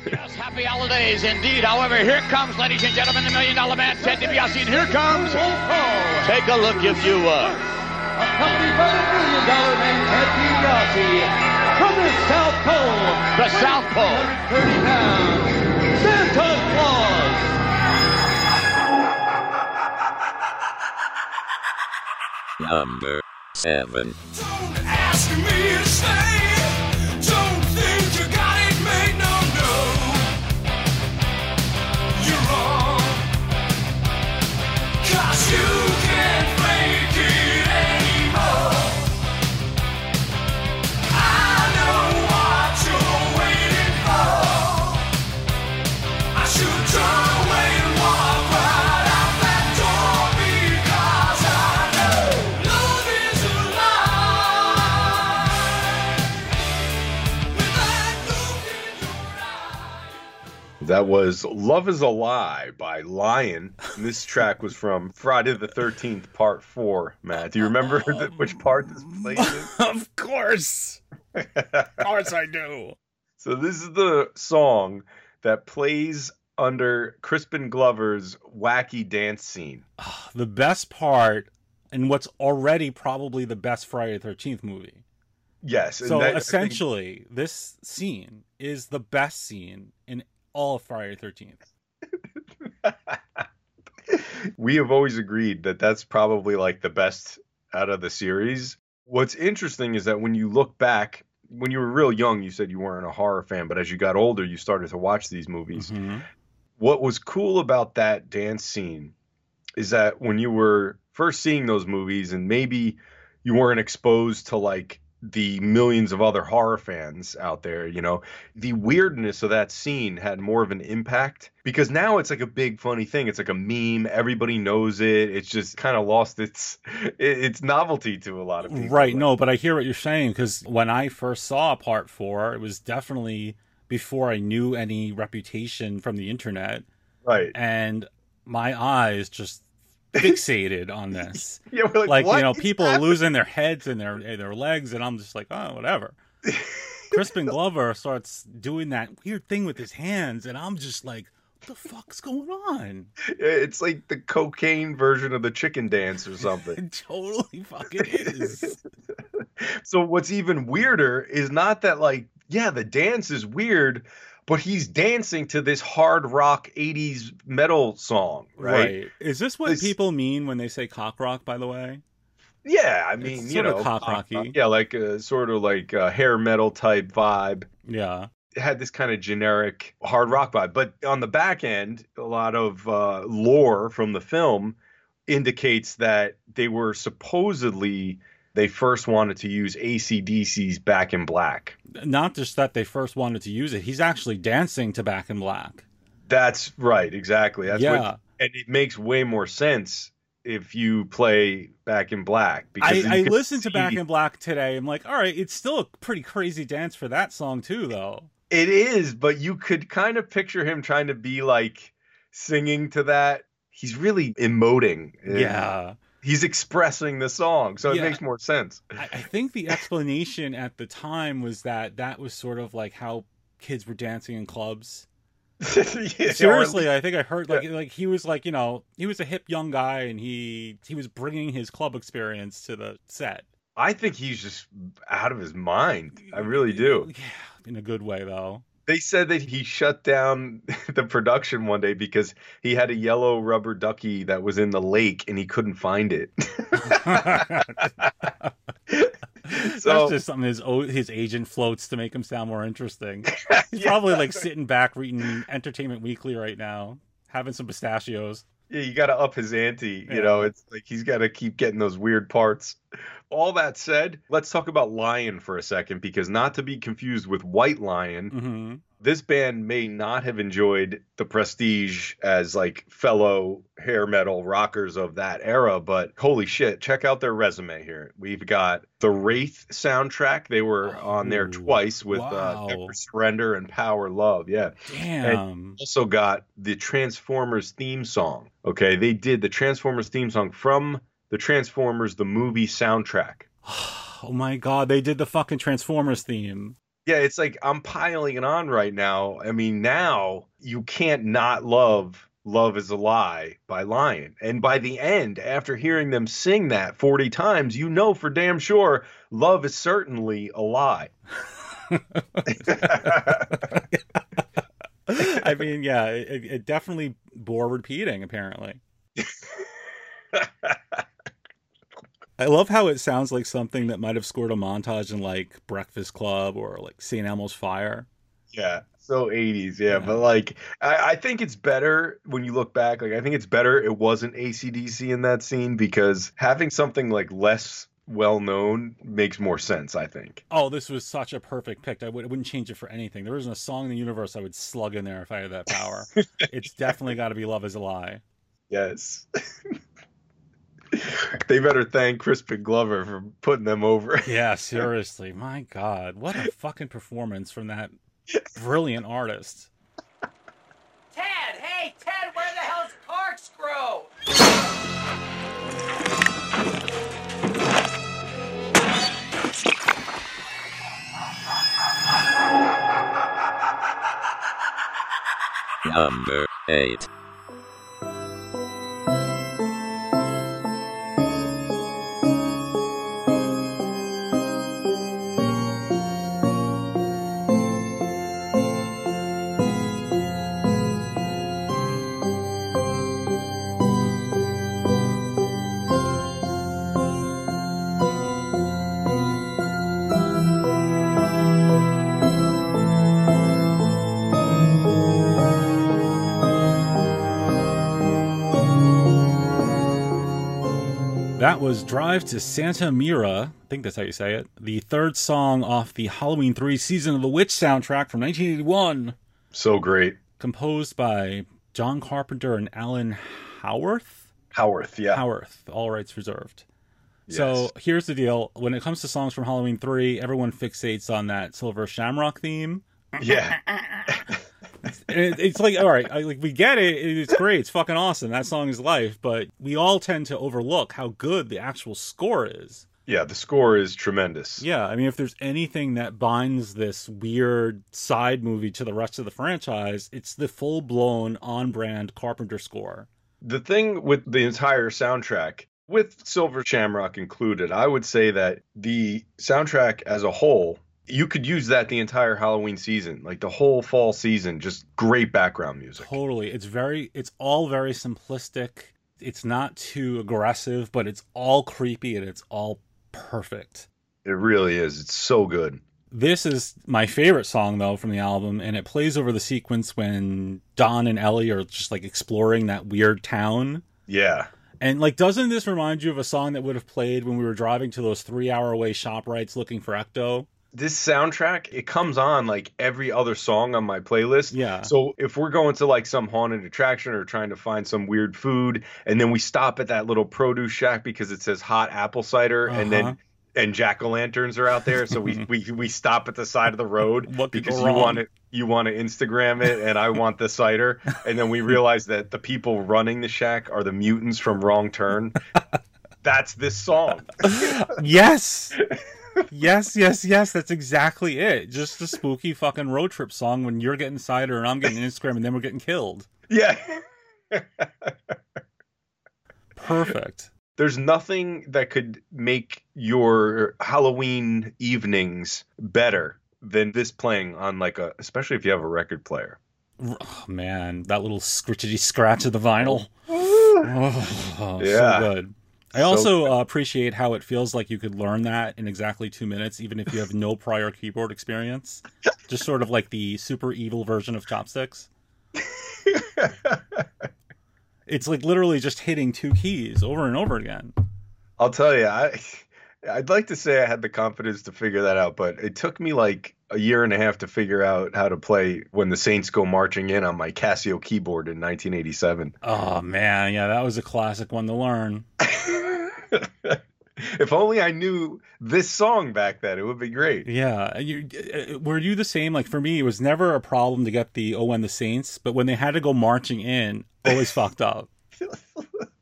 Yes, happy holidays indeed. However, here comes, ladies and gentlemen, the Million Dollar Man, Ted DiBiase, and here comes. Take a look if you would. Accompanied by the million dollar man, Ted DiBiase. From the South Pole. The South Pole. 30 pounds. Santa Claus. Number 7. That was Love is a Lie by Lion. And this track was from Friday the 13th, part four. Matt, do you remember the, which part this plays of course. Of course I do. So, this is the song that plays under Crispin Glover's wacky dance scene. Ah, the best part, and what's already probably the best Friday the 13th movie. Yes. So that- I think- essentially, this scene is the best scene in all of Friday the 13th. we have always agreed that that's probably like the best out of the series. What's interesting is that when you look back, when you were real young, you said you weren't a horror fan, but as you got older, you started to watch these movies. Mm-hmm. What was cool about that dance scene is that when you were first seeing those movies and maybe you weren't exposed to like the millions of other horror fans out there, you know, the weirdness of that scene had more of an impact because now it's like a big funny thing. It's like a meme. Everybody knows it. It's just kind of lost its its novelty to a lot of people. Right, no, but I hear what you're saying because when I first saw part four, it was definitely before I knew any reputation from the internet. Right. And my eyes just fixated on this. Yeah, we're like, like "What you know, people are happening?" losing their heads and their their legs, and I'm just like, oh, whatever. Crispin Glover starts doing that weird thing with his hands, and I'm just like, what the fuck's going on? It's like the cocaine version of the chicken dance or something. It totally fucking is. so what's even weirder is not that like yeah the dance is weird but he's dancing to this hard rock 80s metal song right, Is this what This- people mean when they say cock rock? By the way, yeah i mean It's you sort of know cock pop rocky. rock, yeah like a sort of like a hair metal type vibe yeah. it had this kind of generic hard rock vibe but on the back end a lot of uh, lore from the film indicates that they were supposedly they first wanted to use acdc's back in black Not just that they first wanted to use it; he's actually dancing to Back in Black. That's right, exactly. That's Yeah. what, and it makes way more sense if you play Back in Black I, I can listened to Back in Black today. I'm like, all right, it's still a pretty crazy dance for that song too, though. It is, but you could kind of picture him trying to be like singing to that. He's really emoting. Yeah. He's expressing the song, so it Yeah. makes more sense. I, I think the explanation at the time was that that was sort of like how kids were dancing in clubs. Yeah, Seriously, I think I heard like like he was like you know he was a hip young guy and he he was bringing his club experience to the set I think he's just out of his mind. I really do. Yeah, in a good way though. They said that he shut down the production one day because he had a yellow rubber ducky that was in the lake and he couldn't find it. so, That's just something his his agent floats to make him sound more interesting. He's probably like sitting back reading Entertainment Weekly right now, having some pistachios. Yeah, you got to up his ante. Yeah. You know, it's like he's got to keep getting those weird parts. All that said, let's talk about Lion for a second because not to be confused with White Lion, hmm this band may not have enjoyed the prestige as like fellow hair metal rockers of that era, but holy shit, check out their resume here. We've got the Wraith soundtrack. They were on there twice with uh, wow. Never Surrender and Power Love. Yeah. Damn. And also got the Transformers theme song. Okay. They did the Transformers theme song from the Transformers, the movie soundtrack. Oh my god, they did the fucking Transformers theme. Yeah, it's like I'm piling it on right now. I mean, now you can't not love Love is a Lie by Lion. And by the end, after hearing them sing that 40 times, you know for damn sure love is certainly a lie. I mean, yeah, it, it definitely bore repeating. Apparently, I love how it sounds like something that might have scored a montage in like Breakfast Club or like St. Elmo's Fire. Yeah, so 80s. Yeah, but like, I, I think it's better when you look back. Like, I think it's better it wasn't ACDC in that scene because having something like less well known makes more sense, I think. Oh, this was such a perfect pick. I, would, I wouldn't change it for anything. There isn't a song in the universe I would slug in there if I had that power. it's definitely got to be Love is a Lie. Yes. they better thank Crispin Glover for putting them over. Yeah, seriously. My God. What a fucking performance from that brilliant artist. Ted, hey, Ted, where the hell's corkscrew? Number 8. That was Drive to Santa Mira. I think that's how you say it. The third song off the Halloween 3 Season of the Witch soundtrack from 1981. So great. Composed by John Carpenter and Alan Howarth? Howarth, yeah. Howarth, all rights reserved. So here's the deal. When it comes to songs from Halloween 3, everyone fixates on that Silver Shamrock theme. Yeah. It, it's like, all right, I, like we get it. It's great. It's fucking awesome. That song is life. But we all tend to overlook how good the actual score is. Yeah, the score is tremendous. Yeah, I mean, if there's anything that binds this weird side movie to the rest of the franchise, it's the full blown on brand Carpenter score. The thing with the entire soundtrack, with Silver Shamrock included, I would say that the soundtrack as a whole, you could use that the entire Halloween season, like the whole fall season, just great background music. Totally. It's very, it's all very simplistic. It's not too aggressive, but it's all creepy and it's all perfect. It really is. It's so good. This is my favorite song though from the album, and it plays over the sequence when Don and Ellie are just like exploring that weird town. Yeah. And like, doesn't this remind you of a song that would have played when we were driving to those three hour away ShopRites looking for Ecto? This soundtrack, it comes on like every other song on my playlist. Yeah. So if we're going to like some haunted attraction or trying to find some weird food, and then we stop at that little produce shack because it says hot apple cider, and Uh-huh. then and jack o' lanterns are out there, so we, we we stop at the side of the road What because you want it you want to Instagram it, and I want the cider, and then we realize that the people running the shack are the mutants from Wrong Turn. That's this song. yes. Yes, yes, yes. That's exactly it. Just a spooky fucking road trip song when you're getting cider and I'm getting Instagram and then we're getting killed. Yeah. Perfect. There's nothing that could make your Halloween evenings better than this playing on like a especially if you have a record player. Oh, man, that little scritchety scratch of the vinyl. Oh, Yeah. so good. I So also uh, appreciate how it feels like you could learn that in exactly two minutes, even if you have no prior keyboard experience. Just sort of like the super evil version of chopsticks. it's like literally just hitting two keys over and over again. I'll tell you, I I'd like to say I had the confidence to figure that out, but it took me like a year and a half to figure out how to play when the Saints go marching in on my Casio keyboard in 1987. Oh man, yeah, that was a classic one to learn. if only I knew this song back then, it would be great. Yeah, you, uh, were you the same? Like for me, it was never a problem to get the "Oh, and the Saints," but when they had to go marching in, always fucked up.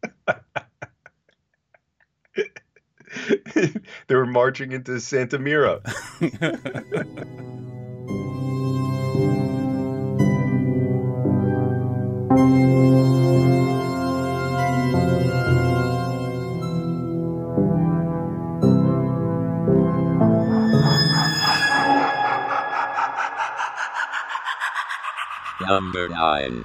they were marching into Santa Mira. Number 9.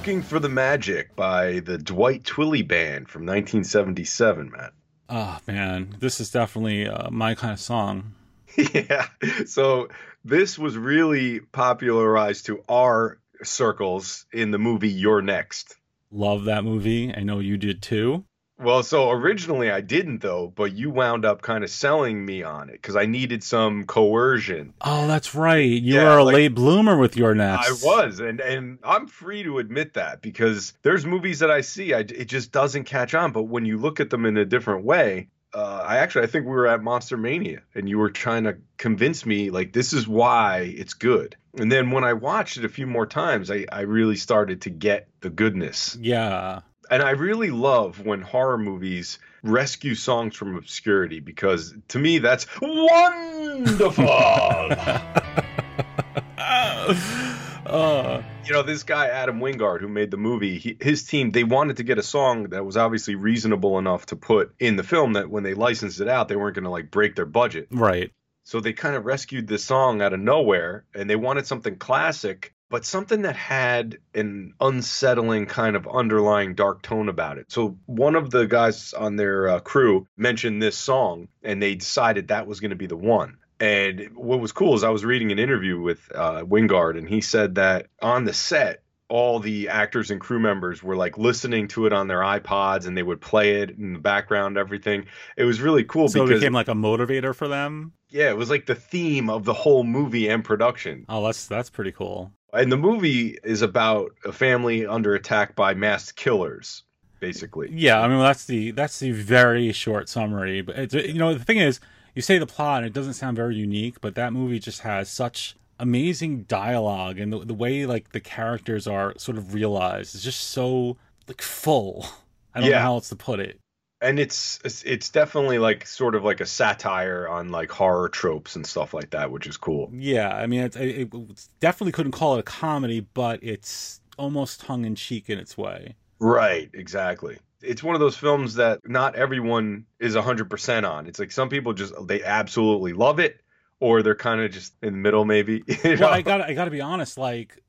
Looking for the Magic by the Dwight Twilley Band from 1977, Matt. Oh man, this is definitely uh, my kind of song. yeah. So this was really popularized to our circles in the movie You're Next. Love that movie. I know you did too. Well, so originally I didn't though, but you wound up kind of selling me on it because I needed some coercion. Oh, that's right. You Yeah, were a like- late bloomer with You're Next. I was, and and I'm free to admit that because there's movies that I see, I, it just doesn't catch on. But when you look at them in a different way, uh, I actually I think we were at Monster Mania, and you were trying to convince me like this is why it's good. And then when I watched it a few more times, I, I really started to get the goodness. Yeah. And I really love when horror movies rescue songs from obscurity because to me that's wonderful. Uh, you know, this guy Adam Wingard who made the movie, he, his team they wanted to get a song that was obviously reasonable enough to put in the film that when they licensed it out, they weren't going to like break their budget. right. So they kind of rescued this song out of nowhere and they wanted something classic, but something that had an unsettling kind of underlying dark tone about it. So one of the guys on their uh, crew mentioned this song and they decided that was going to be the one. And what was cool is I was reading an interview with uh, Wingard and he said that on the set, all the actors and crew members were like listening to it on their iPods and they would play it in the background, everything. It was really cool So it became like a motivator for them. yeah, it was like the theme of the whole movie and production. Oh, that's that's pretty cool. And the movie is about a family under attack by masked killers, basically. Yeah, I mean that's the that's the very short summary. But it's, you know the thing is, you say the plot, and it doesn't sound very unique, but that movie just has such amazing dialogue, and the, the way like the characters are sort of realized is just so like full. I don't know how else to put it. And it's it's- it's definitely like sort of like a satire on like horror tropes and stuff like that, which is cool. Yeah, I mean it, it, it definitely couldn't call it a comedy, but it's almost tongue in cheek in its way. Right, exactly. It's one of those films that not everyone is 100% on. It's like some people just they absolutely love it or they're kind of just in the middle maybe. well, know? I got I got to be honest. Like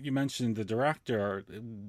you mentioned, the director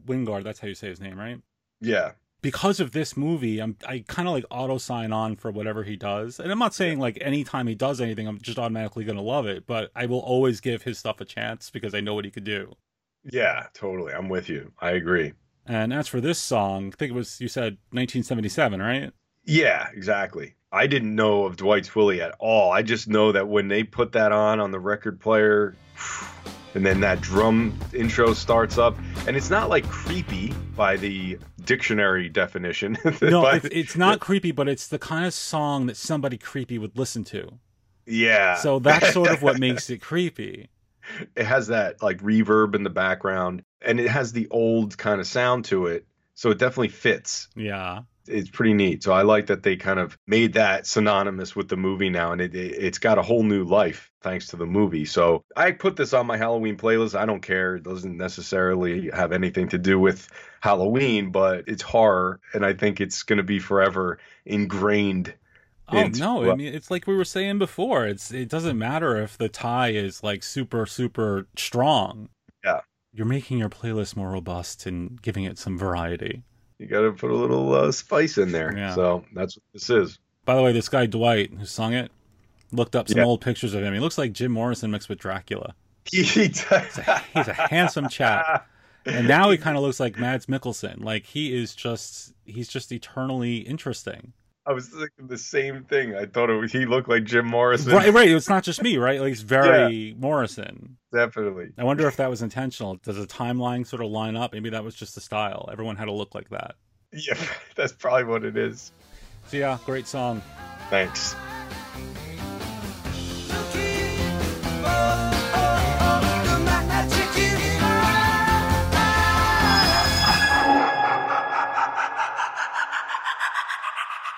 Wingard. That's how you say his name, right? yeah. Because of this movie, I'm I kind of like auto sign on for whatever he does, and I'm not saying like anytime he does anything, I'm just automatically gonna love it. But I will always give his stuff a chance because I know what he could do. Yeah, totally. I'm with you. I agree. And as for this song, I think it was you said 1977, right? Yeah, exactly. I didn't know of Dwight Twilley at all. I just know that when they put that on on the record player, and then that drum intro starts up, and it's not like creepy by the dictionary definition. No, By- it's, it's not creepy, but it's the kind of song that somebody creepy would listen to. yeah. So that's sort of what makes it creepy. it has that like reverb in the background, and it has the old kind of sound to it. So it definitely fits. Yeah. It's pretty neat. So I like that they kind of made that synonymous with the movie now, and it, it it's got a whole new life thanks to the movie. So I put this on my Halloween playlist. I don't care; it doesn't necessarily have anything to do with Halloween, but it's horror, and I think it's going to be forever ingrained. Oh no! I mean, it's like we were saying before. It's it doesn't matter if the tie is like super super strong. Yeah. You're making your playlist more robust and giving it some variety. You got to put a little uh, spice in there. Yeah. So that's what this is. By the way, this guy Dwight who sung it looked up some Yeah. old pictures of him. He looks like Jim Morrison mixed with Dracula. He He's a, he's a handsome chap, and now he kind of looks like Mads Mikkelsen. Like he is just he's just eternally interesting. I was thinking the same thing. I thought it was, he looked like Jim Morrison. Right, right. It's not just me, right? Like it's very Morrison. Definitely. I wonder if that was intentional. Does the timeline sort of line up? Maybe that was just the style. Everyone had to look like that. Yeah, that's probably what it is. So yeah, great song. Thanks.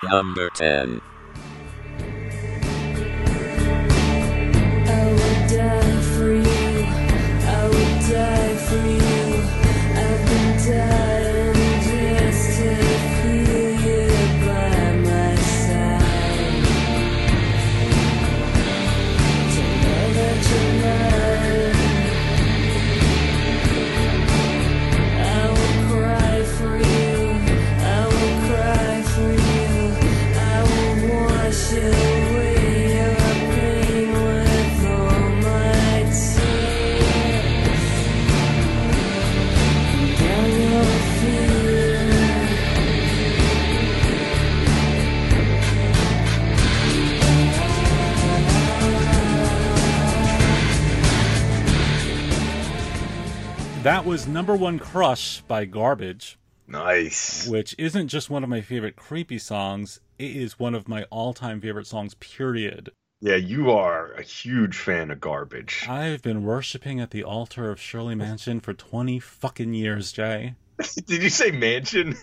Number 10. Number one crush by Garbage. Nice. Which isn't just one of my favorite creepy songs, it is one of my all time favorite songs, period. Yeah, you are a huge fan of garbage. I've been worshiping at the altar of Shirley Mansion for 20 fucking years, Jay. Did you say mansion?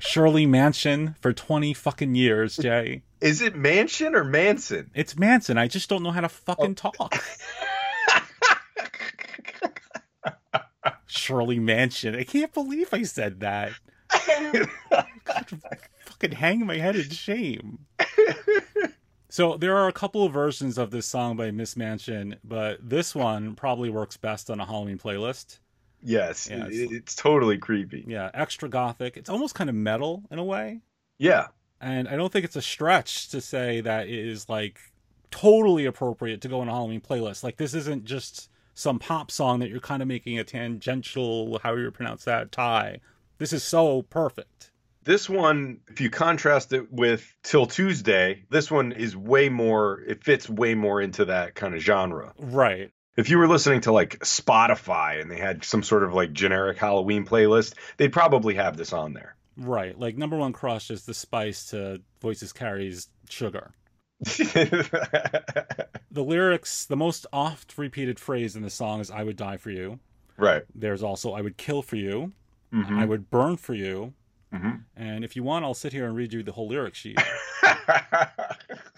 Shirley Mansion for 20 fucking years, Jay. Is it mansion or Manson? It's Manson. I just don't know how to fucking oh. talk. Shirley Mansion. I can't believe I said that. I fucking hang my head in shame. So there are a couple of versions of this song by Miss Mansion, but this one probably works best on a Halloween playlist. Yes, Yeah, it's- it's totally creepy. Yeah, extra gothic. It's almost kind of metal in a way. Yeah. And I don't think it's a stretch to say that it is like totally appropriate to go on a Halloween playlist. Like this isn't just some pop song that you're kind of making a tangential, how you pronounce that, tie. This is so perfect. This one, if you contrast it with 'Til Tuesday, this one is way more, it fits way more into that kind of genre. Right. If you were listening to like Spotify and they had some sort of like generic Halloween playlist, they'd probably have this on there. Right. Like number one crush is the spice to Voices Carry's Sugar. The lyrics, the most oft repeated phrase in the song is I would die for you. Right. There's also I would kill for you. Mhm. I would burn for you. Mhm. And if you want, I'll sit here and read you the whole lyric sheet.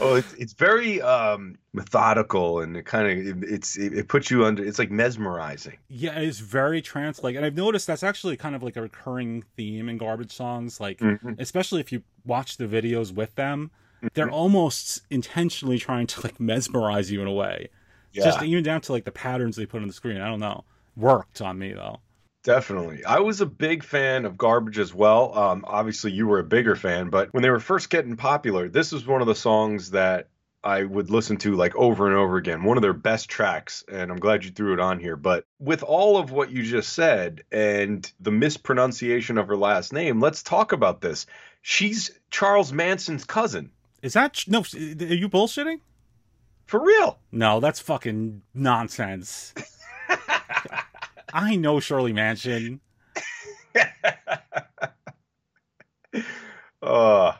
oh, it's it's very um methodical and it kind of it, it's it, it puts you under it's like mesmerizing. Yeah, it's very trance like, and I've noticed that's actually kind of like a recurring theme in garbage songs. Like, Mhm. especially if you watch the videos with them, they're almost intentionally trying to like mesmerize you in a way. Just Yeah. even down to like the patterns they put on the screen. I don't know. Worked on me though. Definitely. I was a big fan of Garbage as well. Um, obviously, you were a bigger fan, but when they were first getting popular, this was one of the songs that I would listen to like over and over again. One of their best tracks, and I'm glad you threw it on here. But with all of what you just said and the mispronunciation of her last name, let's talk about this. She's Charles Manson's cousin. Is that no? Are you bullshitting? For real? No, that's fucking nonsense. I know Shirley Mansion. Uh,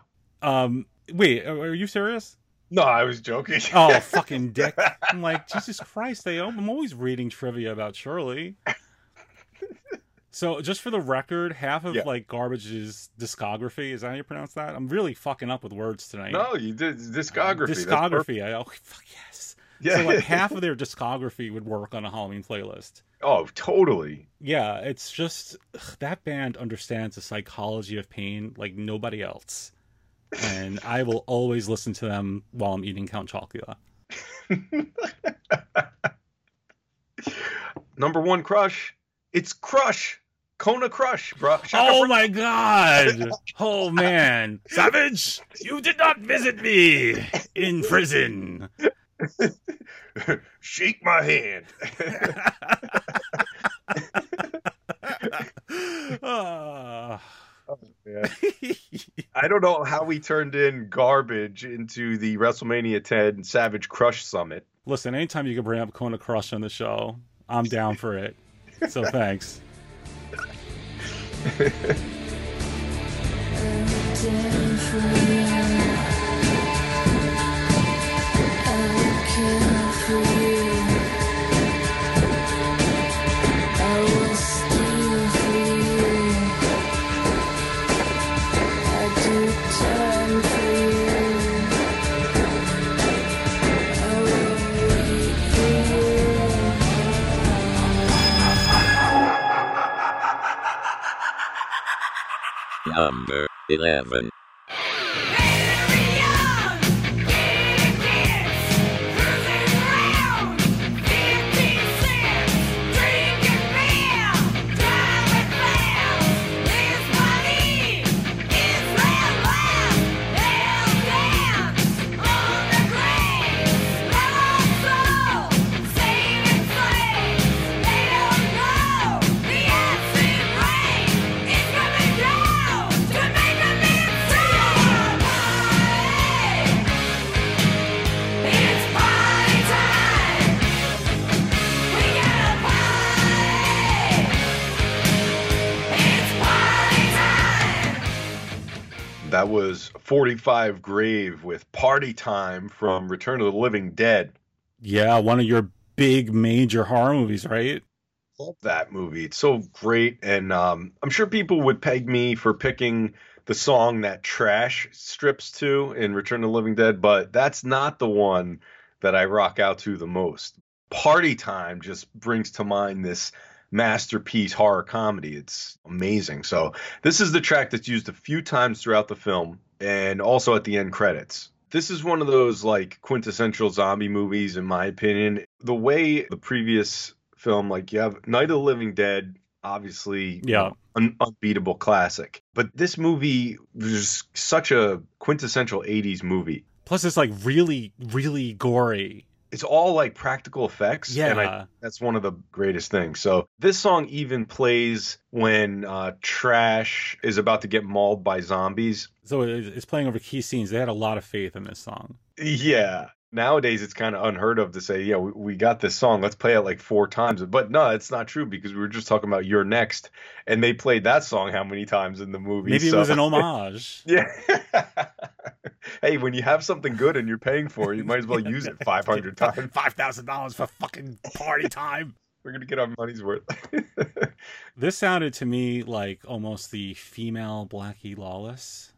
Um, wait, are are you serious? no, I was joking. Oh, fucking dick! I'm like, Jesus Christ! They, I'm always reading trivia about Shirley. So, just for the record, half of Yeah. like Garbage's discography is that how you pronounce that? I'm really fucking up with words tonight. no, you did discography. Discography. I oh fuck yes. Yeah. So like half of their discography would work on a Halloween playlist. Oh, totally. Yeah, it's just ugh, that band understands the psychology of pain like nobody else. And I will always listen to them while I'm eating Count Chocula. Number one crush. It's Crush. Kona Crush, bro. Oh my god! Oh man. Savage, you did not visit me in prison. Shake my hand. Ah. Yeah. I don't know how we turned in garbage into the WrestleMania 10 Savage Crush Summit. Listen, anytime you can bring up Kona Crush on the show, I'm down for it. So thanks. Number 11. 45 Grave with Party Time from Return of the Living Dead. Yeah, one of your big major horror movies, right? Love that movie. It's so great. And um, I'm sure people would peg me for picking the song that Trash strips to in Return of the Living Dead, but that's not the one that I rock out to the most. Party Time just brings to mind this masterpiece horror comedy. It's amazing. So, this is the track that's used a few times throughout the film and also at the end credits. This is one of those like quintessential zombie movies, in my opinion. The way the previous film, like you have Night of the Living Dead, obviously, Yeah. un- unbeatable classic. But this movie was such a quintessential 80s movie. Plus, it's like really, really gory. It's all like practical effects. And Yeah. I, that's one of the greatest things. So this song even plays when uh, Trash is about to get mauled by zombies. So it's playing over key scenes. They had a lot of faith in this song. Yeah. Nowadays, it's kind of unheard of to say, yeah, we, we got this song. Let's play it like four times. But no, it's not true because we were just talking about You're Next. And they played that song how many times in the movie? Maybe it was an homage. Yeah. hey, when you have something good and you're paying for it, you might as well use it 500 times. Five thousand dollars for fucking party time. We're going to get our money's worth. This sounded to me like almost the female Blackie Lawless.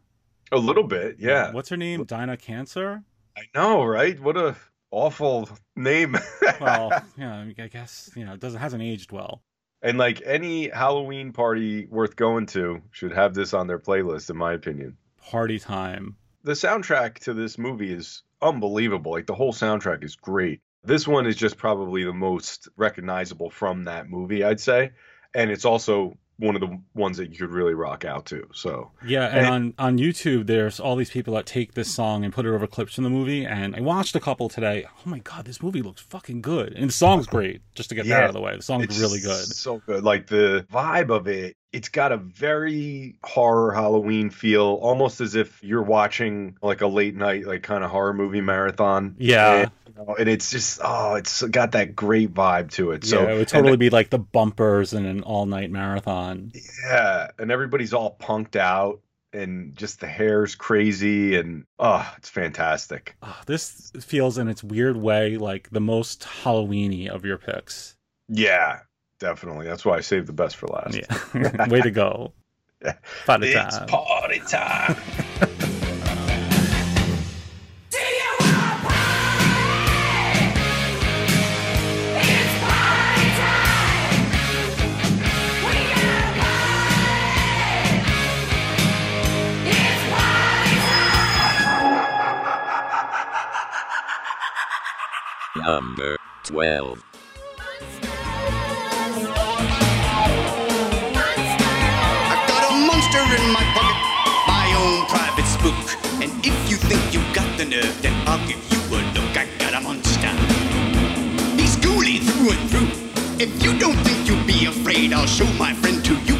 A little bit, yeah. What's her name? Dinah Cancer? I know, right? What a awful name. Well, yeah, I I guess you know it doesn't hasn't aged well. and like any Halloween party worth going to should have this on their playlist, in my opinion. Party time. The soundtrack to this movie is unbelievable. Like the whole soundtrack is great. This one is just probably the most recognizable from that movie, I'd say. And it's also one of the ones that you could really rock out to. So Yeah, and on on YouTube, there's all these people that take this song and put it over clips from the movie. And I watched a couple today. Oh my god, this movie looks fucking good, and the song's great. Just to get that out of the way, the song's really good. So good. Like the vibe of it, it's got a very horror Halloween feel, almost as if you're watching like a late night, like kind of horror movie marathon. Yeah. And, you know, and it's just, oh, it's got that great vibe to it. So yeah, it would totally be like the bumpers in an all night marathon. Yeah, and everybody's all punked out, and just the hair's crazy, and oh, it's fantastic. Ah, This feels in its weird way like the most Halloweeny of your picks. Yeah, definitely. That's why I saved the best for last. Yeah, way to go. Yeah. Party It's time. party time. Number 12. monster in my pocket, my own private spook. And if you think you've got the nerve, then I'll give you a look. I got a monster. He's ghouly through and through. If you don't think you'll be afraid, I'll show my friend to you.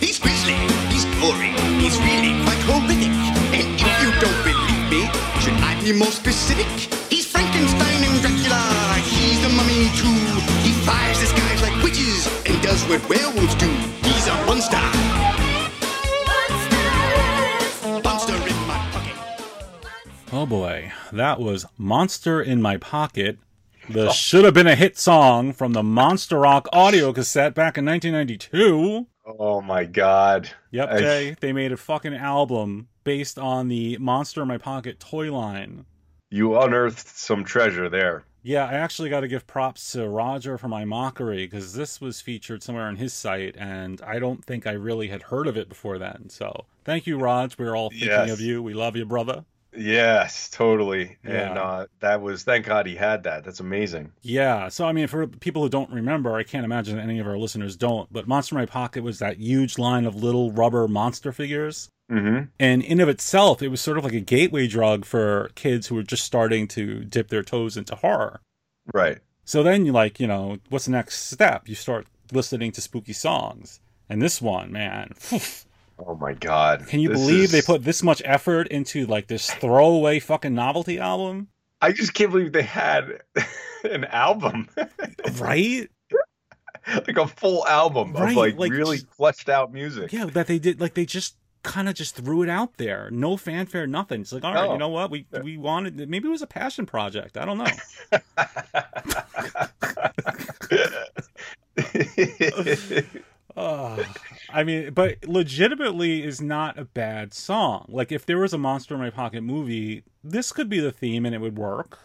He's grisly, he's gory, he's really quite horrific. And if you don't believe me, should I be more specific? He's Frankenstein and Dracula, he's the mummy too. He flies disguised like witches and does what werewolves do. He's a monster. Boy, that was Monster in My Pocket. The oh. should have been a hit song from the Monster Rock audio cassette back in 1992. Oh my god. Yep, I- Jay. They made a fucking album based on the Monster in My Pocket toy line. You unearthed some treasure there. Yeah, I actually got to give props to Roger for my mockery because this was featured somewhere on his site, and I don't think I really had heard of it before then. So thank you, Raj. We're all thinking Yes. of you. We love you, brother. Yes, totally. And uh, that was thank God he had that. That's amazing. Yeah, so I mean, for people who don't remember, I can't imagine any of our listeners don't, but Monster in My Pocket was that huge line of little rubber monster figures. Mm-hmm. And in of itself, it was sort of like a gateway drug for kids who were just starting to dip their toes into horror. Right. So then you like, you know, what's the next step? You start listening to spooky songs. And this one, man, Oh my God. can you This believe they put this much effort into like this throwaway fucking novelty album? I just can't believe they had an album, Right? like a full album Right, of like, like really just- fleshed out music. Yeah, that they did like they just kind of just threw it out there. No fanfare, nothing. It's like, all right, No. you oh. know what? We we wanted maybe it was a passion project. I don't know. Uh, I mean, but legitimately is not a bad song. Like if there was a Monster in My Pocket movie, this could be the theme and it would work.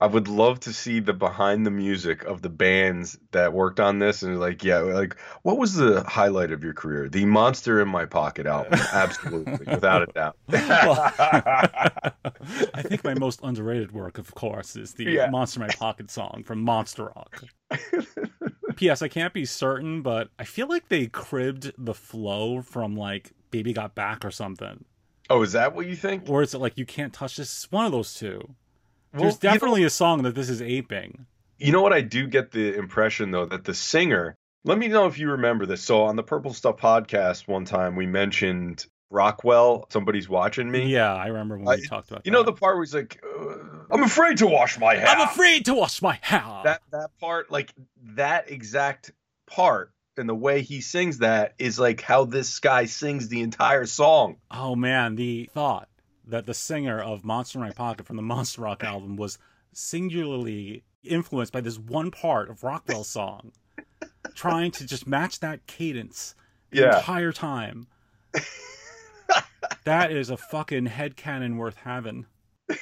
I would love to see the behind the music of the bands that worked on this and like, yeah, like what was the highlight of your career? The Monster in My Pocket album. Absolutely, without a doubt. Well, I think my most underrated work, of course, is the Yeah. Monster in My Pocket song from Monster Rock. P.S. I can't be certain, but I feel like they cribbed the flow from like Baby Got Back or something. oh, is that what you think? Or is it like You Can't Touch This? It's one of those two. Well, There's you know- definitely a song that this is aping. You know what? I do get the impression though that the singer. Let me know if you remember this. So on the Purple Stuff podcast one time we mentioned Rockwell. Somebody's watching me. Yeah, I remember when we I- talked about You know the part where he's like, uh, "I'm afraid to wash my hair." I'm afraid to wash my hair. that that part, like that exact part, and the way he sings that is like how this guy sings the entire song. Oh man, the thought that the singer of Monster in My Pocket from the Monster Rock album was singularly influenced by this one part of Rockwell's song, trying to just match that cadence the Yeah. entire time. that is a fucking headcanon worth having.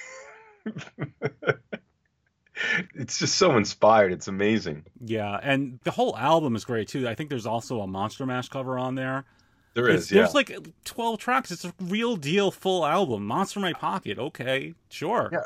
It's just so inspired. It's amazing. Yeah, and the whole album is great too. I think there's also a Monster Mash cover on there. There is. It's- yeah. There's like 12 tracks. It's a real deal full album. Monster in My Pocket. Okay, sure. Yeah.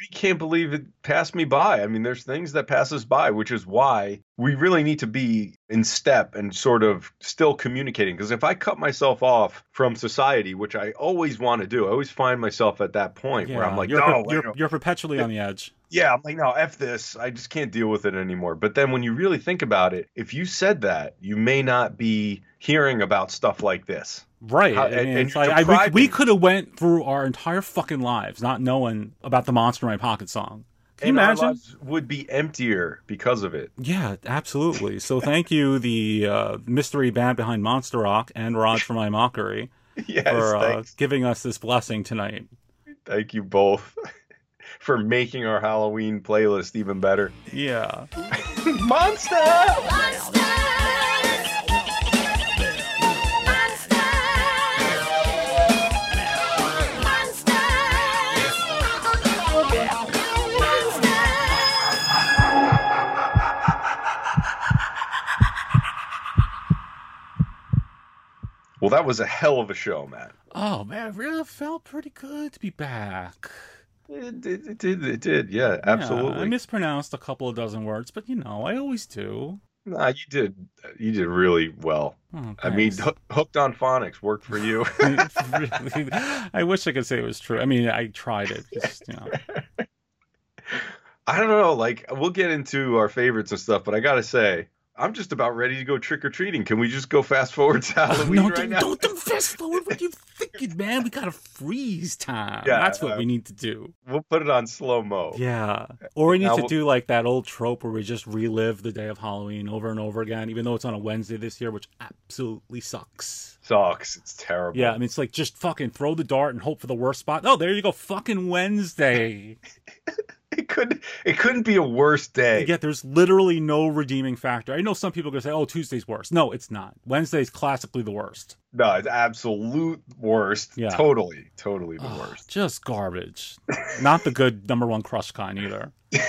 I can't believe it passed me by. I mean, there's things that pass us by, which is why we really need to be in step and sort of still communicating. Because if I cut myself off from society, which I always want to do, I always find myself at that point where I'm like, you're, no, per- you're, you're perpetually on the edge. yeah, I'm like, no, f this. I just can't deal with it anymore. But then when you really think about it, if you said that, you may not be hearing about stuff like this. Right. How- I mean, and- and it's like, I, we, we could have went through our entire fucking lives not knowing about the Monster in My Pocket song. Can you and our imagine? lives would be emptier because of it. Yeah, absolutely. So thank you, the uh, mystery band behind Monster Rock and Rod for my mockery, Yes, for uh, giving us this blessing tonight. Thank you both for making our Halloween playlist even better. Yeah. Monster! Well, that was a hell of a show, man. Oh man, it really felt pretty good to be back. It did, it did, it did. Yeah, Yeah, absolutely. I mispronounced a couple of dozen words, but you know, I always do. Nah, you did, you did really well. Oh, I mean. Hooked on phonics worked for you. I wish I could say it was true. I mean, I tried it. Just, you know. I don't know. Like, we'll get into our favorites and stuff, but I gotta say, I'm just about ready to go trick or treating. Can we just go fast forward to Halloween no, right don't, now? don't, don't fast forward. What are you thinking, man? We gotta freeze time. Yeah, That's what uh, we need to do. We'll put it on slow mo. Yeah. Or we need Now to we'll- do like that old trope where we just relive the day of Halloween over and over again, even though it's on a Wednesday this year, which absolutely sucks. Sucks. It's terrible. Yeah, I mean, it's like just fucking throw the dart and hope for the worst spot. Oh, there you go. Fucking Wednesday. It could it couldn't be a worse day. Yet there's literally no redeeming factor. I know some people are to say, oh, Tuesday's worse. No, it's not. Wednesday's classically the worst. No, it's absolute worst. Yeah. Totally, totally the worst. Just garbage. Not the good number one crush kind either.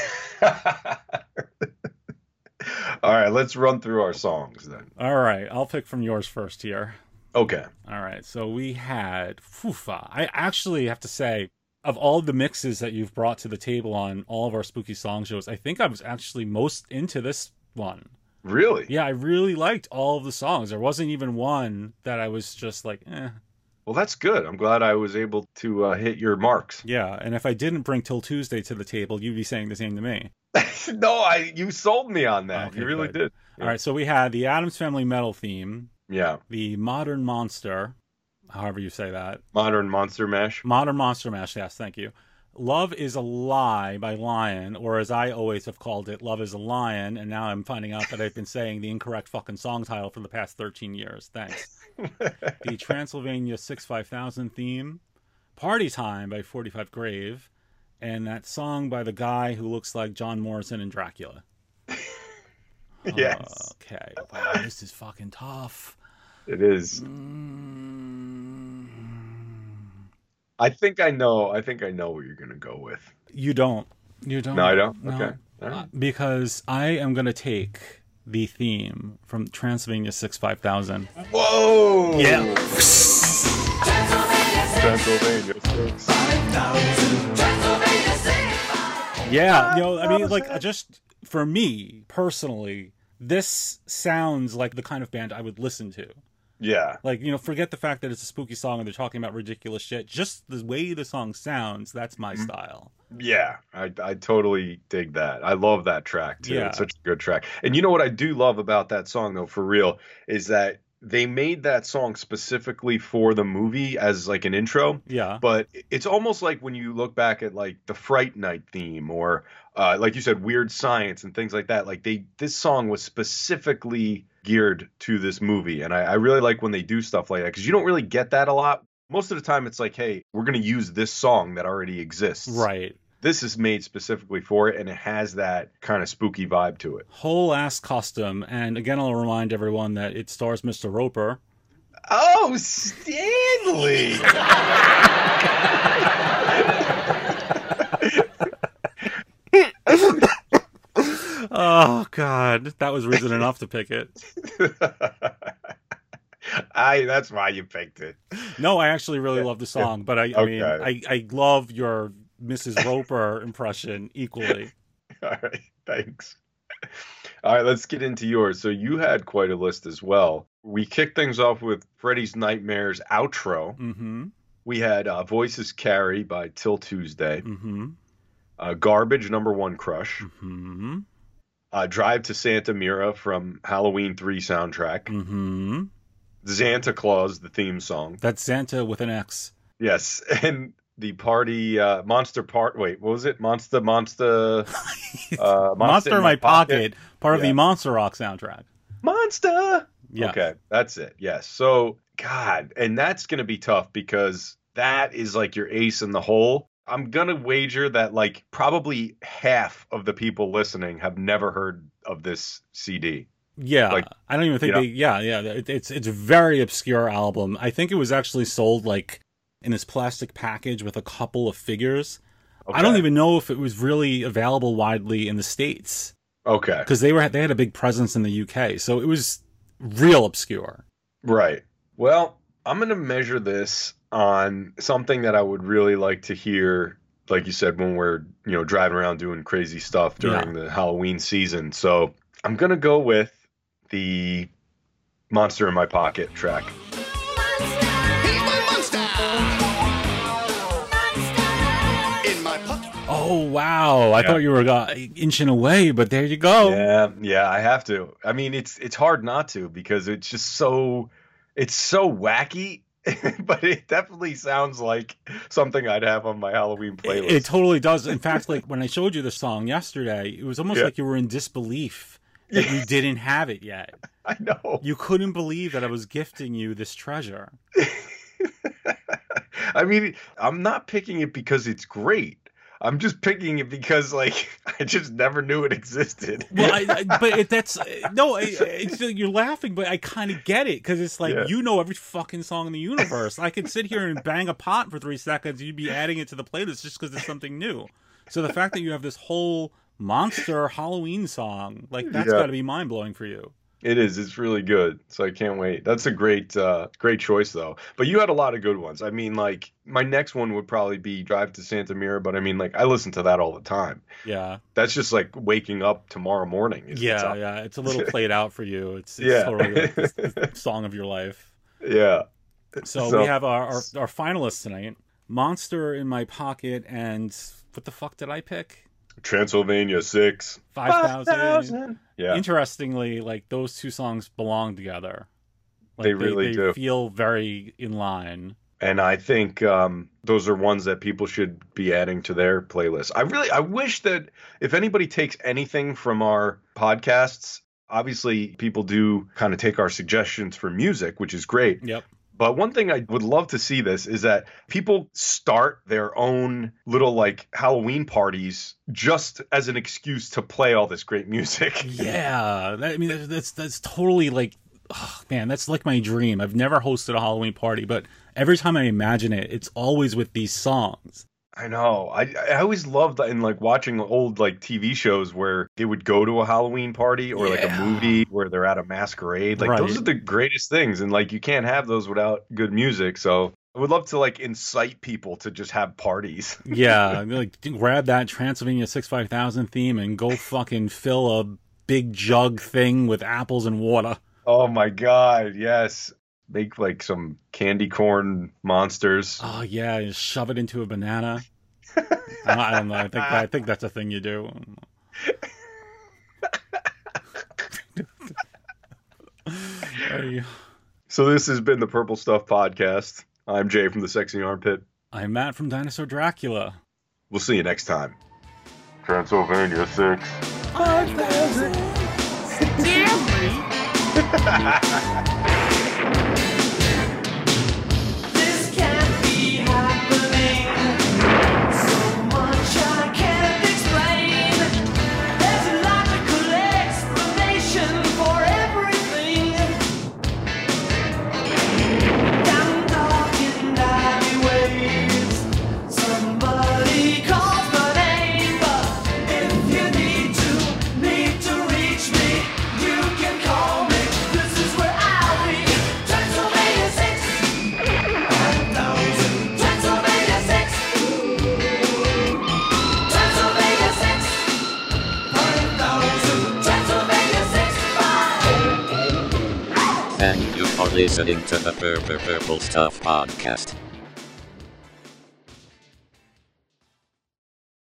All right, let's run through our songs then. All right, I'll pick from yours first here. Okay. All right, so we had Fufa. I actually have to say, of all the mixes that you've brought to the table on all of our spooky song shows, I think I was actually most into this one. Really? Yeah, I really liked all of the songs. There wasn't even one that I was just like, eh. Well, that's good. I'm glad I was able to uh, hit your marks. Yeah, and if I didn't bring 'Til Tuesday to the table, you'd be saying the same to me. no, I you sold me on that. Okay, you really good. did. All right, so we had the Addams Family Metal theme, Yeah. the Modern Monster, however you say that, Modern Monster Mash. Modern Monster Mash, yes, thank you. Love is a Lie by Lion, or as I always have called it, Love is a Lion, and now I'm finding out that I've been saying the incorrect fucking song title for the past 13 years. Thanks. the Transylvania 6-5000 theme, Party Time by 45 Grave, and that song by the guy who looks like John Morrison in Dracula. Yes. Okay. Wow, this is fucking tough. It is. Mm. I think I know. I think I know what you're gonna go with. You don't. You don't. No, I don't? No. Okay. All right. Because I am going to take the theme from Transylvania 6-5000. Whoa! Yeah. Pennsylvania six. Yeah, you know, I mean, like, just for me personally, this sounds like the kind of band I would listen to. Yeah. Like, you know, forget the fact that it's a spooky song and they're talking about ridiculous shit. Just the way the song sounds, that's my Mm-hmm. style. Yeah, I, I totally dig that. I love that track too. Yeah. It's such a good track. And you know what I do love about that song though, for real, is that they made that song specifically for the movie as like an intro. Yeah. But it's almost like when you look back at like the Fright Night theme or uh, like you said, Weird Science and things like that. Like they this song was specifically geared to this movie. And I, I really like when they do stuff like that because you don't really get that a lot. Most of the time it's like, hey, we're gonna use this song that already exists. Right. This is made specifically for it and it has that kind of spooky vibe to it. Whole ass costume. And again, I'll remind everyone that it stars Mr. Roper. Oh, Stanley! Oh, God. That was reason enough to pick it. I that's why you picked it. No, I actually really love the song, but I, I mean, I, I love your Mrs. Roper impression equally. All right, thanks. All right, let's get into yours. So you had quite a list as well. We kicked things off with Freddy's Nightmares outro. Mm-hmm. We had uh, Voices Carry by 'Til Tuesday. Mm-hmm. Uh, Garbage Number One Crush. Mm-hmm. Uh, Drive to Santa Mira from Halloween 3 soundtrack. Mm-hmm. Santa Claus, the theme song. That's Santa with an X. Yes, and the party uh, Monster Part. Wait, what was it? Monster, Monster, uh, Monster, in My Pocket, part of the Monster Rock soundtrack. Monster. Yeah. Okay, that's it. Yes. So, God, and that's going to be tough because that is like your ace in the hole. I'm going to wager that like probably half of the people listening have never heard of this CD. Yeah, Like, I don't even think you know? they. Yeah, yeah, it, it's it's a very obscure album. I think it was actually sold like in this plastic package with a couple of figures. I don't even know if it was really available widely in the states Okay. because they were they had a big presence in the UK, so it was real obscure. Right. Well, I'm going to measure this on something that I would really like to hear like you said when we're, you know, driving around doing crazy stuff during the Halloween season. So, I'm going to go with the Monster in My Pocket track. He's my monster. In my pocket. Oh Oh wow! I Yeah. thought you were uh, inching away, but there you go. Yeah, yeah, I have to. I mean, it's it's hard not to because it's just so it's so wacky, but it definitely sounds like something I'd have on my Halloween playlist. It, it totally does. In fact, like when I showed you the song yesterday, it was almost Yeah. like you were in disbelief that you didn't have it yet. I know. You couldn't believe that I was gifting you this treasure. I mean, I'm not picking it because it's great. I'm just picking it because like I just never knew it existed. Well, I, I, but it, that's no. I, it's, you're laughing, but I kind of get it because it's like Yeah. you know every fucking song in the universe. I could sit here and bang a pot for three seconds. You'd be adding it to the playlist just because it's something new. So the fact that you have this whole monster Halloween song, like that's Yeah. got to be mind blowing for you. It is. It's really good. So I can't wait. That's a great, uh, great choice though. But you had a lot of good ones. I mean, like my next one would probably be Drive to Santa Mira. But I mean, like I listen to that all the time. Yeah, That's just like waking up tomorrow morning. yeah, it's yeah. It's a little played out for you. It's, it's Yeah. totally like the song of your life. Yeah. So, So- we have our, our our finalists tonight: Monster in my pocket, and what the fuck did I pick? Transylvania Six. Five thousand. Yeah. Interestingly, like those two songs belong together. Like, They really they do. Feel very in line. and I think um, those are ones that people should be adding to their playlist. I really, I wish that if anybody takes anything from our podcasts, obviously people do kind of take our suggestions for music, which is great. Yep. But one thing I would love to see this is that people start their own little like Halloween parties just as an excuse to play all this great music. Yeah, I mean that's, that's totally like, oh, man, that's like my dream. I've never hosted a Halloween party, but every time I imagine it, it's always with these songs. I know. I I always loved in like watching old like TV shows where they would go to a Halloween party or like a movie where they're at a masquerade. Like those are the greatest things, and like you can't have those without good music. So I would love to like incite people to just have parties. Yeah, like grab that Transylvania six five thousand theme and go fucking fill a big jug thing with apples and water. oh my god, yes. Make like some candy corn monsters. Oh yeah, just shove it into a banana. I I don't know. I think I think that's a thing you do. So this has been the Purple Stuff podcast. I'm Jay from the Sexy Armpit. I'm Matt from Dinosaur Dracula. We'll see you next time. Transylvania 6. This listening to the Purple Stuff podcast.